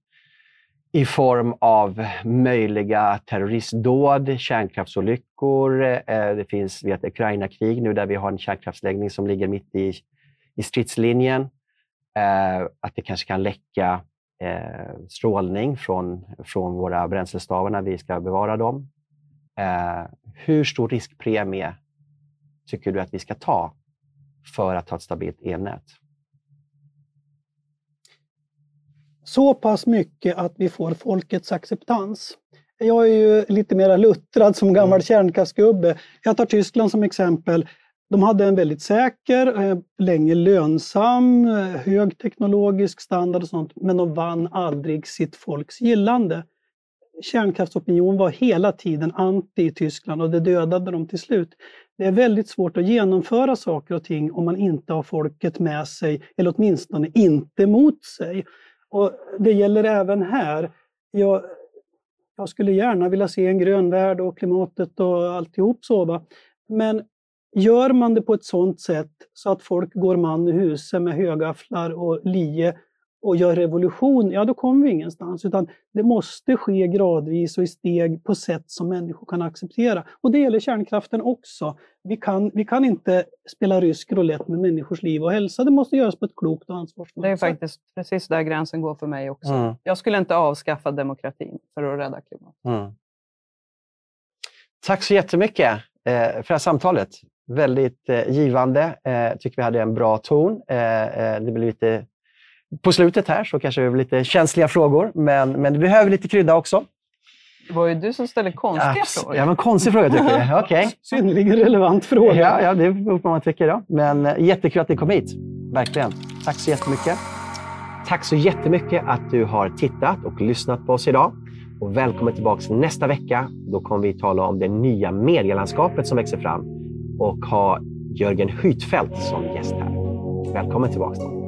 i form av möjliga terroristdåd, kärnkraftsolyckor. Eh, det finns vi ett Ukraina-krig nu där vi har en kärnkraftsläggning som ligger mitt i, i stridslinjen. Eh, att det kanske kan läcka strålning från, från våra bränslestavar när vi ska bevara dem. Hur stor riskpremie tycker du att vi ska ta för att ha ett stabilt elnät? Så pass mycket att vi får folkets acceptans. Jag är ju lite mer luttrad som gammal mm. kärnkraftsgubbe. Jag tar Tyskland som exempel. De hade en väldigt säker, eh, länge lönsam, eh, högteknologisk standard och sånt, men de vann aldrig sitt folks gillande. Kärnkraftsopinion var hela tiden anti i Tyskland och det dödade dem till slut. Det är väldigt svårt att genomföra saker och ting om man inte har folket med sig, eller åtminstone inte mot sig. Och Det gäller även här. Jag, jag skulle gärna vilja se en grön värld och klimatet och alltihop så. Va? Men gör man det på ett sådant sätt så att folk går man i huset med högafflar och lie och gör revolution, ja då kommer vi ingenstans. Utan det måste ske gradvis och i steg på sätt som människor kan acceptera. Och det gäller kärnkraften också. Vi kan, vi kan inte spela rysk roulette med människors liv och hälsa. Det måste göras på ett klokt och ansvarsfullt sätt. Det är faktiskt precis där gränsen går för mig också. Mm. Jag skulle inte avskaffa demokratin för att rädda klimatet. Mm. Tack så jättemycket eh, för det här samtalet. Väldigt eh, givande. Jag eh, tycker vi hade en bra ton. det blev lite på slutet här så kanske det blir lite känsliga frågor, men, men det behöver lite krydda också. Det var ju du som ställde konstiga Abs- frågor. Ja, men konstig fråga tycker jag. Okej. Synnerligen relevant fråga. Ja, ja, det beror på vad man tycker. Då. Men eh, jättekul att ni kom hit. Verkligen. Tack så jättemycket. Tack så jättemycket att du har tittat och lyssnat på oss idag. Och välkommen tillbaka nästa vecka. Då kommer vi tala om det nya medielandskapet som växer fram och ha Jörgen Hytfeldt som gäst här. Välkommen tillbaka. Då.